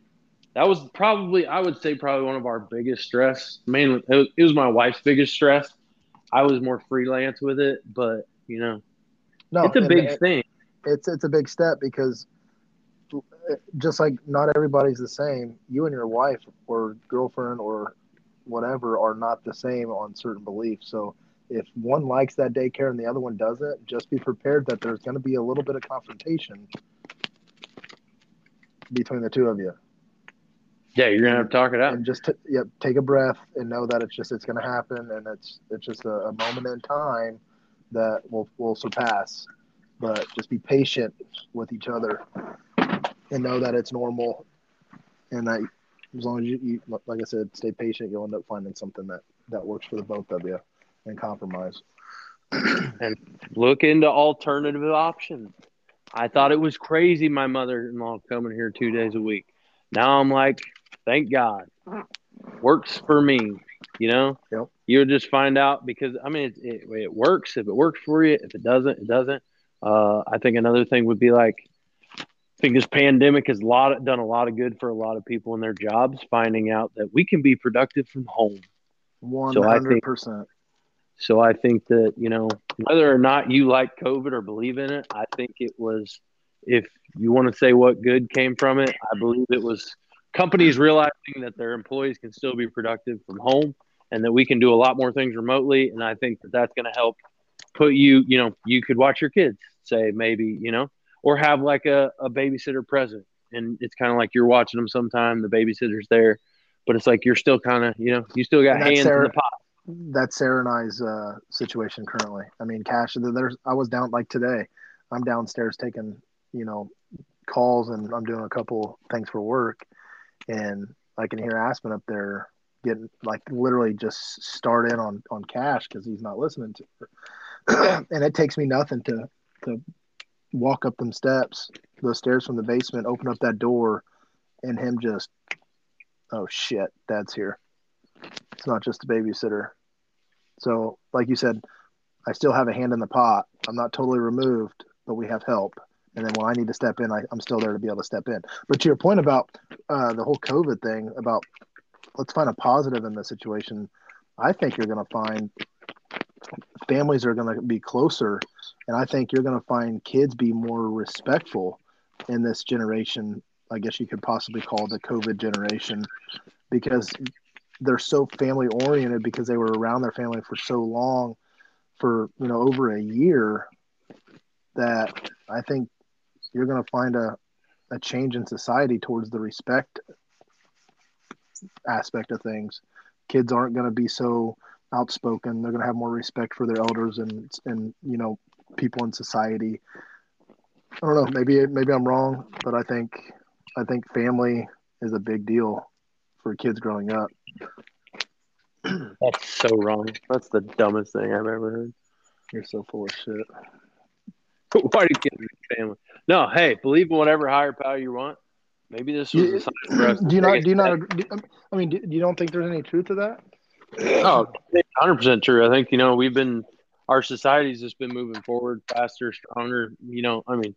that was probably I would say probably one of our biggest stress. Mainly, it was, it was my wife's biggest stress. I was more freelance with it, but you know, no, it's a big it, thing. It's it's a big step because just like not everybody's the same. You and your wife or girlfriend or whatever are not the same on certain beliefs. So if one likes that daycare and the other one doesn't, just be prepared that there's going to be a little bit of confrontation between the two of you. Yeah, you're gonna have to talk it out. And just t- yep, take a breath and know that it's just it's gonna happen, and it's it's just a, a moment in time that will will surpass. But just be patient with each other and know that it's normal, and that as long as you, you like I said, stay patient, you'll end up finding something that that works for the both of you, and compromise. and look into alternative options. I thought it was crazy my mother-in-law coming here two days a week. Now I'm like, thank God. Works for me. You know, yep. you'll just find out because I mean, it, it, it, works. If it works for you, if it doesn't, it doesn't. Uh, I think another thing would be like, I think this pandemic has a lot done a lot of good for a lot of people in their jobs, finding out that we can be productive from home. One hundred percent. So I think that you know whether or not you like COVID or believe in it, I think it was. If you want to say what good came from it, I believe it was companies realizing that their employees can still be productive from home and that we can do a lot more things remotely. And I think that that's going to help put you, you know, you could watch your kids, say maybe, you know, or have like a, a babysitter present. And it's kind of like you're watching them sometime, the babysitter's there, but it's like you're still kind of, you know, you still got hands Sarah, in the pot. That's Sarah and I's uh, situation currently. I mean, Cash, there's, I was down like today, I'm downstairs taking, you know, calls and I'm doing a couple things for work and I can hear Aspen up there getting like literally just start in on on Cash because he's not listening to her. and it takes me nothing to to walk up them steps, those stairs from the basement, open up that door, and him just, oh shit, dad's here. It's not just a babysitter. So, like you said, I still have a hand in the pot. I'm not totally removed, but we have help and then when I need to step in, I, am still there to be able to step in. But to your point about uh, the whole COVID thing, about let's find a positive in the situation. I think you're going to find families are going to be closer, and I think you're going to find kids be more respectful in this generation. I guess you could possibly call the COVID generation because they're so family oriented because they were around their family for so long for you know over a year that I think you're going to find a, a change in society towards the respect aspect of things. Kids aren't going to be so outspoken. They're going to have more respect for their elders and and you know people in society. I don't know. Maybe maybe I'm wrong, but I think I think family is a big deal for kids growing up. That's so wrong. That's the dumbest thing I've ever heard. You're so full of shit. Why do kids need family? No, hey, believe in whatever higher power you want. Maybe this was a sign for us. Do you not? Do you not? Do, I mean, do you don't think there's any truth to that? Oh, 100 percent true. I think you know we've been our society's just been moving forward faster, stronger. You know, I mean,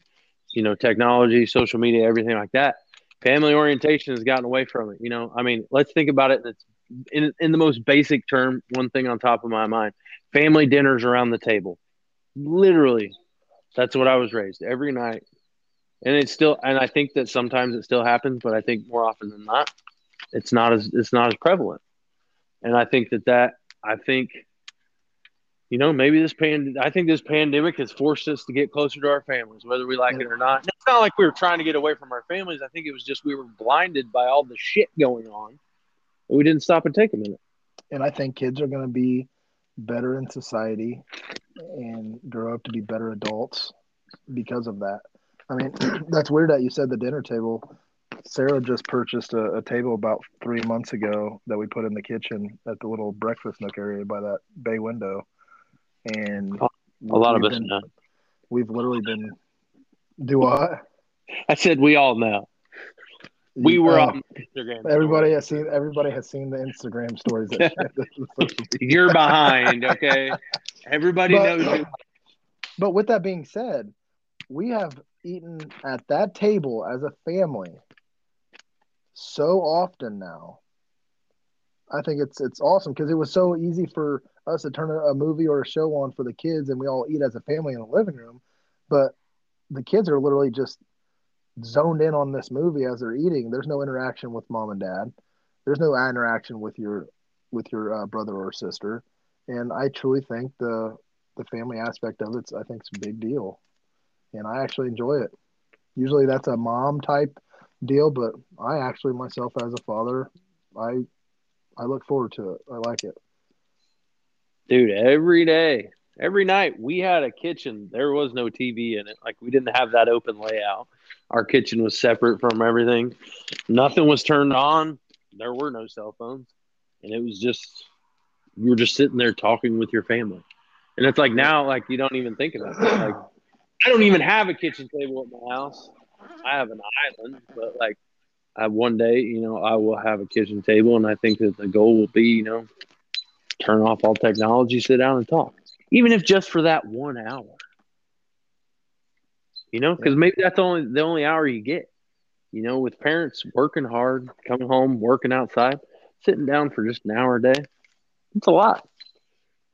you know, technology, social media, everything like that. Family orientation has gotten away from it. You know, I mean, let's think about it. It's in in the most basic term. One thing on top of my mind: family dinners around the table. Literally, that's what I was raised every night, and it's still. And I think that sometimes it still happens, but I think more often than not, it's not as it's not as prevalent. And I think that that I think you know, maybe this pand I think this pandemic has forced us to get closer to our families, whether we like it or not. It's not like we were trying to get away from our families. I think it was just we were blinded by all the shit going on. And we didn't stop and take a minute. And I think kids are going to be better in society and grow up to be better adults because of that. I mean, that's weird that you said the dinner table. Sarah just purchased a, a, table about three months ago that we put in the kitchen at the little breakfast nook area by that bay window and a lot of us been, know. We've literally been do what? I said we all know. We were uh, on Instagram. Everybody has seen. Everybody has seen the Instagram stories. You're behind, okay? Everybody but, knows you. But with that being said, we have eaten at that table as a family so often now. I think it's it's awesome because it was so easy for us to turn a, a movie or a show on for the kids and we all eat as a family in the living room. But the kids are literally just zoned in on this movie as they're eating. There's no interaction with mom and dad. There's no interaction with your with your uh, brother or sister. And I truly think the the family aspect of it's I think it's a big deal, and I actually enjoy it. Usually that's a mom type deal, but I actually myself as a father, I I look forward to it. I like it. Dude, every day, every night we had a kitchen. There was no TV in it. Like we didn't have that open layout. Our kitchen was separate from everything. Nothing was turned on. There were no cell phones. And it was just you were just sitting there talking with your family. And it's like now, like you don't even think about it. Like I don't even have a kitchen table at my house. I have an island, but like I, one day, you know, I will have a kitchen table, and I think that the goal will be, you know, turn off all technology, sit down and talk, even if just for that one hour. You know, because maybe that's only the only hour you get. You know, with parents working hard, coming home, working outside, sitting down for just an hour a day, it's a lot.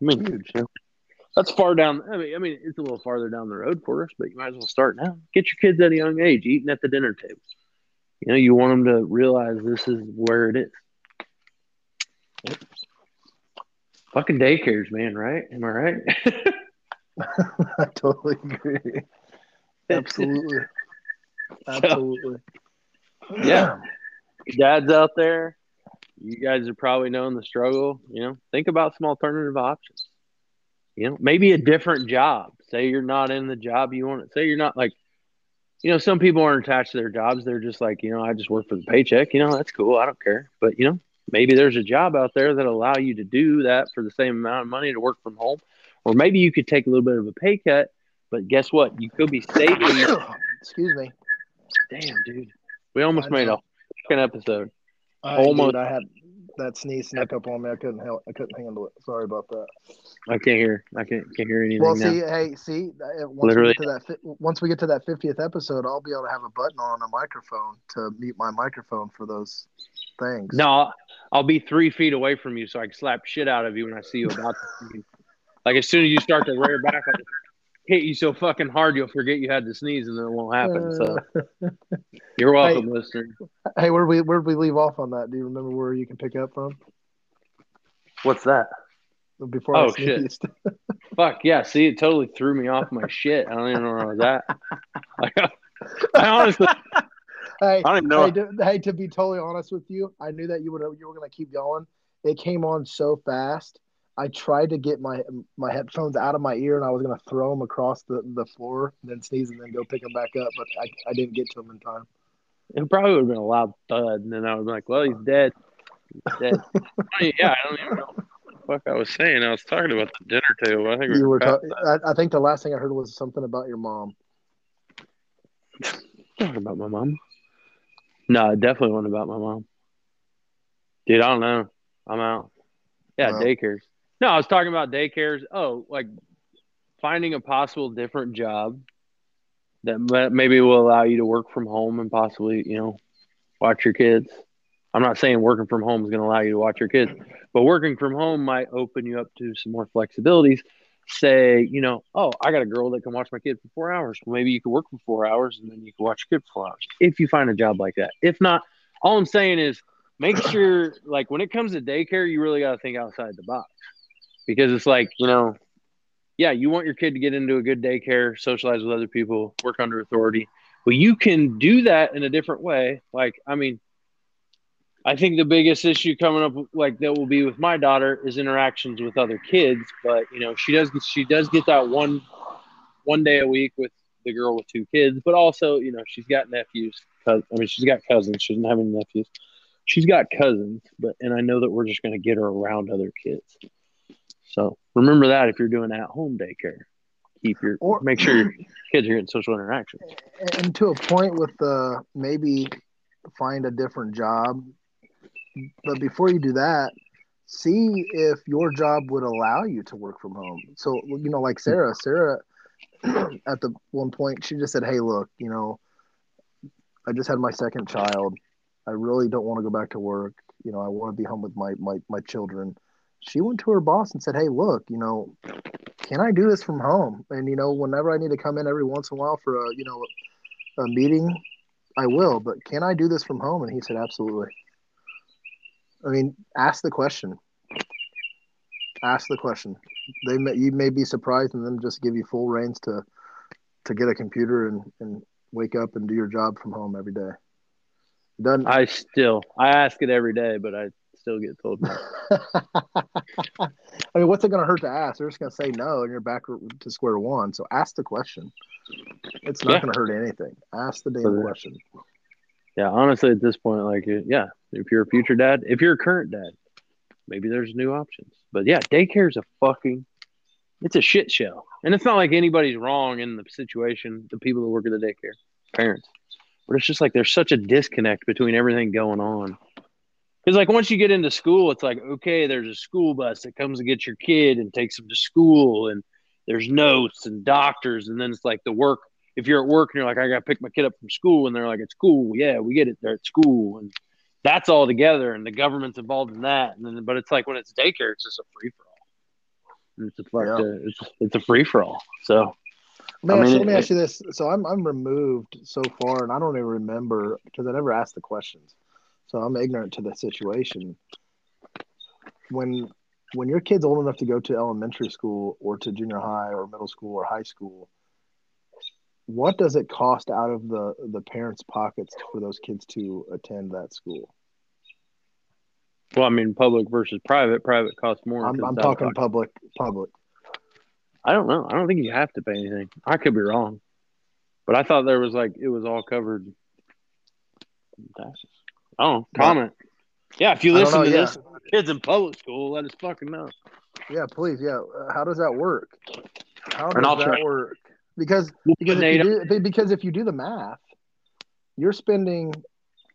I mean, hmm. huge. You know, that's far down. I mean, I mean, it's a little farther down the road for us, but you might as well start now. Get your kids at a young age, eating at the dinner table. You know, you want them to realize this is where it is. Yep. Fucking daycares, man, right? Am I right? I totally agree. Absolutely. Absolutely. yeah. Dads out there, you guys are probably knowing the struggle. You know, think about some alternative options. You know, maybe a different job. Say you're not in the job you want. Say you're not like, you know, some people aren't attached to their jobs. They're just like, you know, I just work for the paycheck. You know, that's cool. I don't care. But you know, maybe there's a job out there that allow you to do that for the same amount of money to work from home or maybe you could take a little bit of a pay cut but guess what you could be saving excuse me damn dude we almost made a fucking episode I, almost dude, i had that sneeze snuck up on me i couldn't help i couldn't handle it sorry about that i can't hear i can't can't hear anything well now. see hey see eh, once Literally. we get to that once we get to that 50th episode i'll be able to have a button on a microphone to mute my microphone for those things no I'll be three feet away from you so I can slap shit out of you when I see you about to. like as soon as you start to rear back, I'll hit you so fucking hard you'll forget you had to sneeze and then it won't happen. So uh, you're welcome, Hey. listener. Hey, where we where did we leave off on that? Do you remember where you can pick up from What's that? before Oh, I shit. Fuck yeah! See, it totally threw me off my shit. I don't even know where I was at. Like, I honestly, hey, I don't even know. hey, to, hey, to be totally honest with you, I knew that you would you were gonna keep going. It came on so fast. I tried to get my my headphones out of my ear, and I was gonna throw them across the, the floor, and then sneeze, and then go pick them back up. But I, I didn't get to them in time. It probably would have been a loud thud, and then I was like, "Well, he's dead. He's dead." I yeah, I don't even know what the fuck I was saying. I was talking about the dinner table. I think we You were ta- I, I think the last thing I heard was something about your mom. talking about my mom. No, it definitely wasn't about my mom. Dude, I don't know. I'm out. Yeah, Wow. daycares. No, I was talking about daycares. Oh, like finding a possible different job that maybe will allow you to work from home and possibly, you know, watch your kids. I'm not saying working from home is going to allow you to watch your kids, but working from home might open you up to some more flexibilities. Say, you know, oh, I got a girl that can watch my kid for four hours. Well, maybe you could work for four hours and then you can watch your kid for four hours if you find a job like that. If not, all I'm saying is make sure, like, when it comes to daycare, you really got to think outside the box because it's like, you know, yeah, you want your kid to get into a good daycare, socialize with other people, work under authority. But you can do that in a different way. Like, I mean, I think the biggest issue coming up, like that will be with my daughter, is interactions with other kids. But you know, she does she does get that one one day a week with the girl with two kids. But also, you know, she's got nephews. I mean, she's got cousins. She doesn't have any nephews. She's got cousins. But and I know that we're just going to get her around other kids. So remember that if you're doing at home daycare, keep your Or- make sure your kids are getting social interactions. and to a point with the maybe find a different job. But before you do that see if your job would allow you to work from home. So you know like sarah sarah at the one point she just said hey look you know i just had my second child. I really don't want to go back to work. You know i want to be home with my my, my children she went to her boss and said hey look you know can i do this from home? And you know whenever i need to come in every once in a while for a you know a meeting i will but can i do this from home? And he said absolutely. I mean ask the question. Ask the question. They may you may be surprised and then just give you full reins to to get a computer and and wake up and do your job from home every day. Done I still I ask it every day, but I still get told no. I mean, what's it going to hurt to ask? They're just going to say no, and you're back to square one. So ask the question. It's not Yeah. going to hurt anything. Ask the damn So- question. Yeah, honestly, at this point, like, yeah, if you're a future dad, if you're a current dad, maybe there's new options. But yeah, daycare is a fucking, it's a shit show, and it's not like anybody's wrong in the situation. The people that work at the daycare, parents, but it's just like there's such a disconnect between everything going on. Because like once you get into school, it's like okay, there's a school bus that comes to get your kid and takes them to school, and there's notes and doctors, and then it's like the work if you're at work and you're like, I got to pick my kid up from school, and they're like, it's cool. Yeah, we get it. They're at school. And that's all together. And the government's involved in that. And then, but it's like when it's daycare, it's just a free for all. It's a Yeah. it's, it's a free for all. So Let me, I ask, mean, let me it- ask you this. So I'm I'm removed so far, and I don't even remember because I never asked the questions. So I'm ignorant to the situation. When when your kid's old enough to go to elementary school or to junior high or middle school or high school, what does it cost out of the the parents' pockets for those kids to attend that school? well, I mean, public versus private. Private costs more. I'm, I'm it's out of talking pocket. public public. I don't know. I don't think you have to pay anything. I could be wrong, but I thought there was like it was all covered. Taxes. Don't. Comment. Yeah, if you listen know, to yeah. this, kids in public school, let us fucking know. Yeah, please. Yeah, Uh, how does that work? How does that try- work? Because because if do because if you do the math, you're spending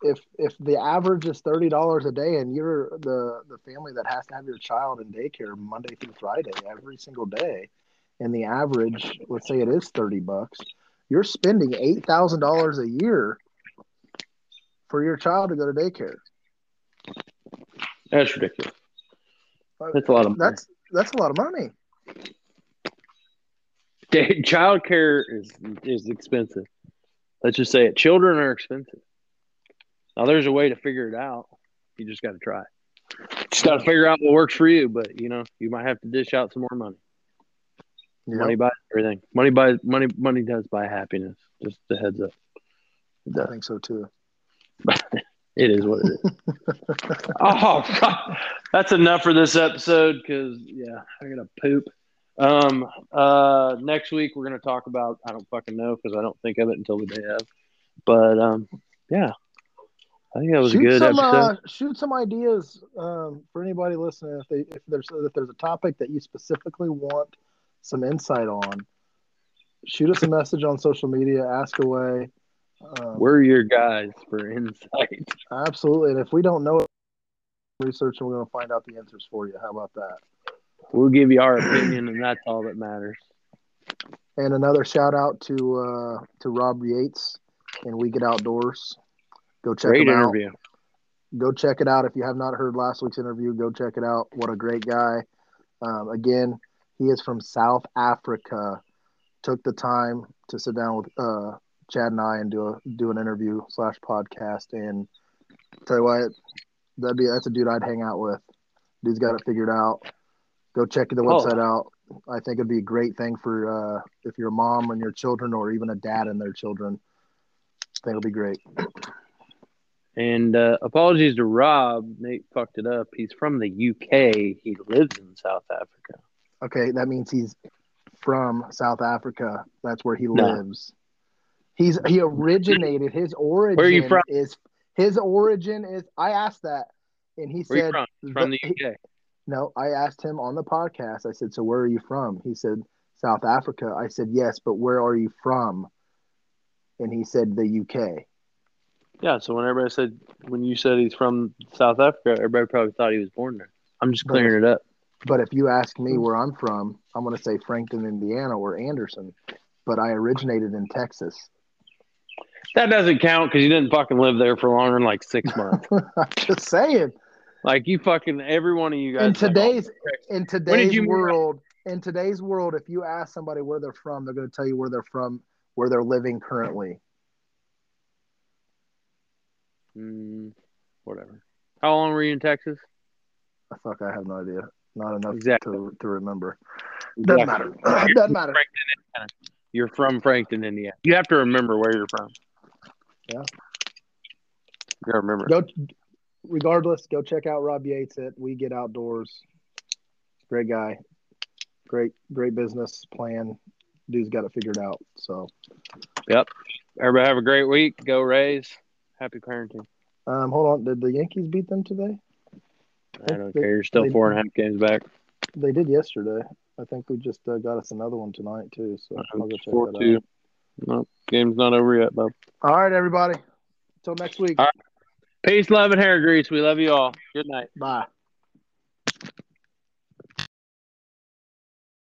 if if the average is thirty dollars a day and you're the the family that has to have your child in daycare Monday through Friday every single day, and the average let's say it is thirty bucks, you're spending eight thousand dollars a year for your child to go to daycare. That's ridiculous. That's a lot of money. That's that's a lot of money. Child care is is expensive. Let's just say it. Children are expensive. Now there's a way to figure it out. You just got to try. Just got to figure out what works for you. But you know, you might have to dish out some more money. Yep. Money buys everything. Money buys money. Money does buy happiness. Just a heads up. I think so too. It is what it is. oh, God. that's enough for this episode because yeah, I gotta poop. Um, uh, next week we're gonna talk about I don't fucking know because I don't think of it until the day of. But um, yeah, I think that was shoot a good some episode. uh, shoot some ideas um, for anybody listening. If they if there's if there's a topic that you specifically want some insight on, shoot us a message on social media. Ask away. Um, We're your guys for insight. absolutely, and if we don't know it, research and we're going to find out the answers for you. How about that? We'll give you our opinion, and that's all that matters. And another shout out to uh, to Rob Yates and We Get Outdoors. Go check Great him out. interview. go check it out if you have not heard last week's interview go check it out what a great guy um, again he is from south africa took the time to sit down with uh, chad and i and do a do an interview slash podcast and tell you what that'd be that's a dude i'd hang out with dude's got it figured out go check the website out i think it'd be a great thing for uh, if you're a mom and your children or even a dad and their children i think it'll be great And uh, apologies to Rob. Nate fucked it up. He's from the UK. He lives in South Africa. Okay, that means he's from South Africa. That's where he No. lives. He's he originated. His origin Where are you from? is his origin is. I asked that, and he Where you said from? He's from the he- UK. no. I asked him on the podcast. I said, "So where are you from?" He said, "South Africa." I said, "Yes, but where are you from?" And he said, "The UK." Yeah. So when everybody said when you said he's from South Africa, everybody probably thought he was born there. I'm just clearing it up. But if you ask me where I'm from, I'm going to say Frankton, Indiana, or Anderson. But I originated in Texas. That doesn't count because you didn't fucking live there for longer than like six months. I'm just saying. like you fucking every one of you guys. in is like, today's oh, in today's move world in today's world if you ask somebody where they're from they're going to tell you where they're from where they're living currently mm, whatever. How long were you in Texas? Oh, fuck i have no idea not enough Exactly. to, to remember doesn't Exactly. matter doesn't matter You're from Frankton, Indiana. You have to remember where you're from. Yeah. You gotta remember. go regardless go check out rob yates at we get outdoors great guy great great business plan dude's got it figured out so yep. Everybody have a great week. Go Rays. Happy parenting. um hold on did the yankees beat them today I don't care. You're still four and a half games back. they did yesterday i think we just uh, got us another one tonight too so i'll go check Four that two. out No, game's not over yet, bub. All right, everybody. Until next week. All right. Peace, love, and hair grease. We love you all. Good night. Bye.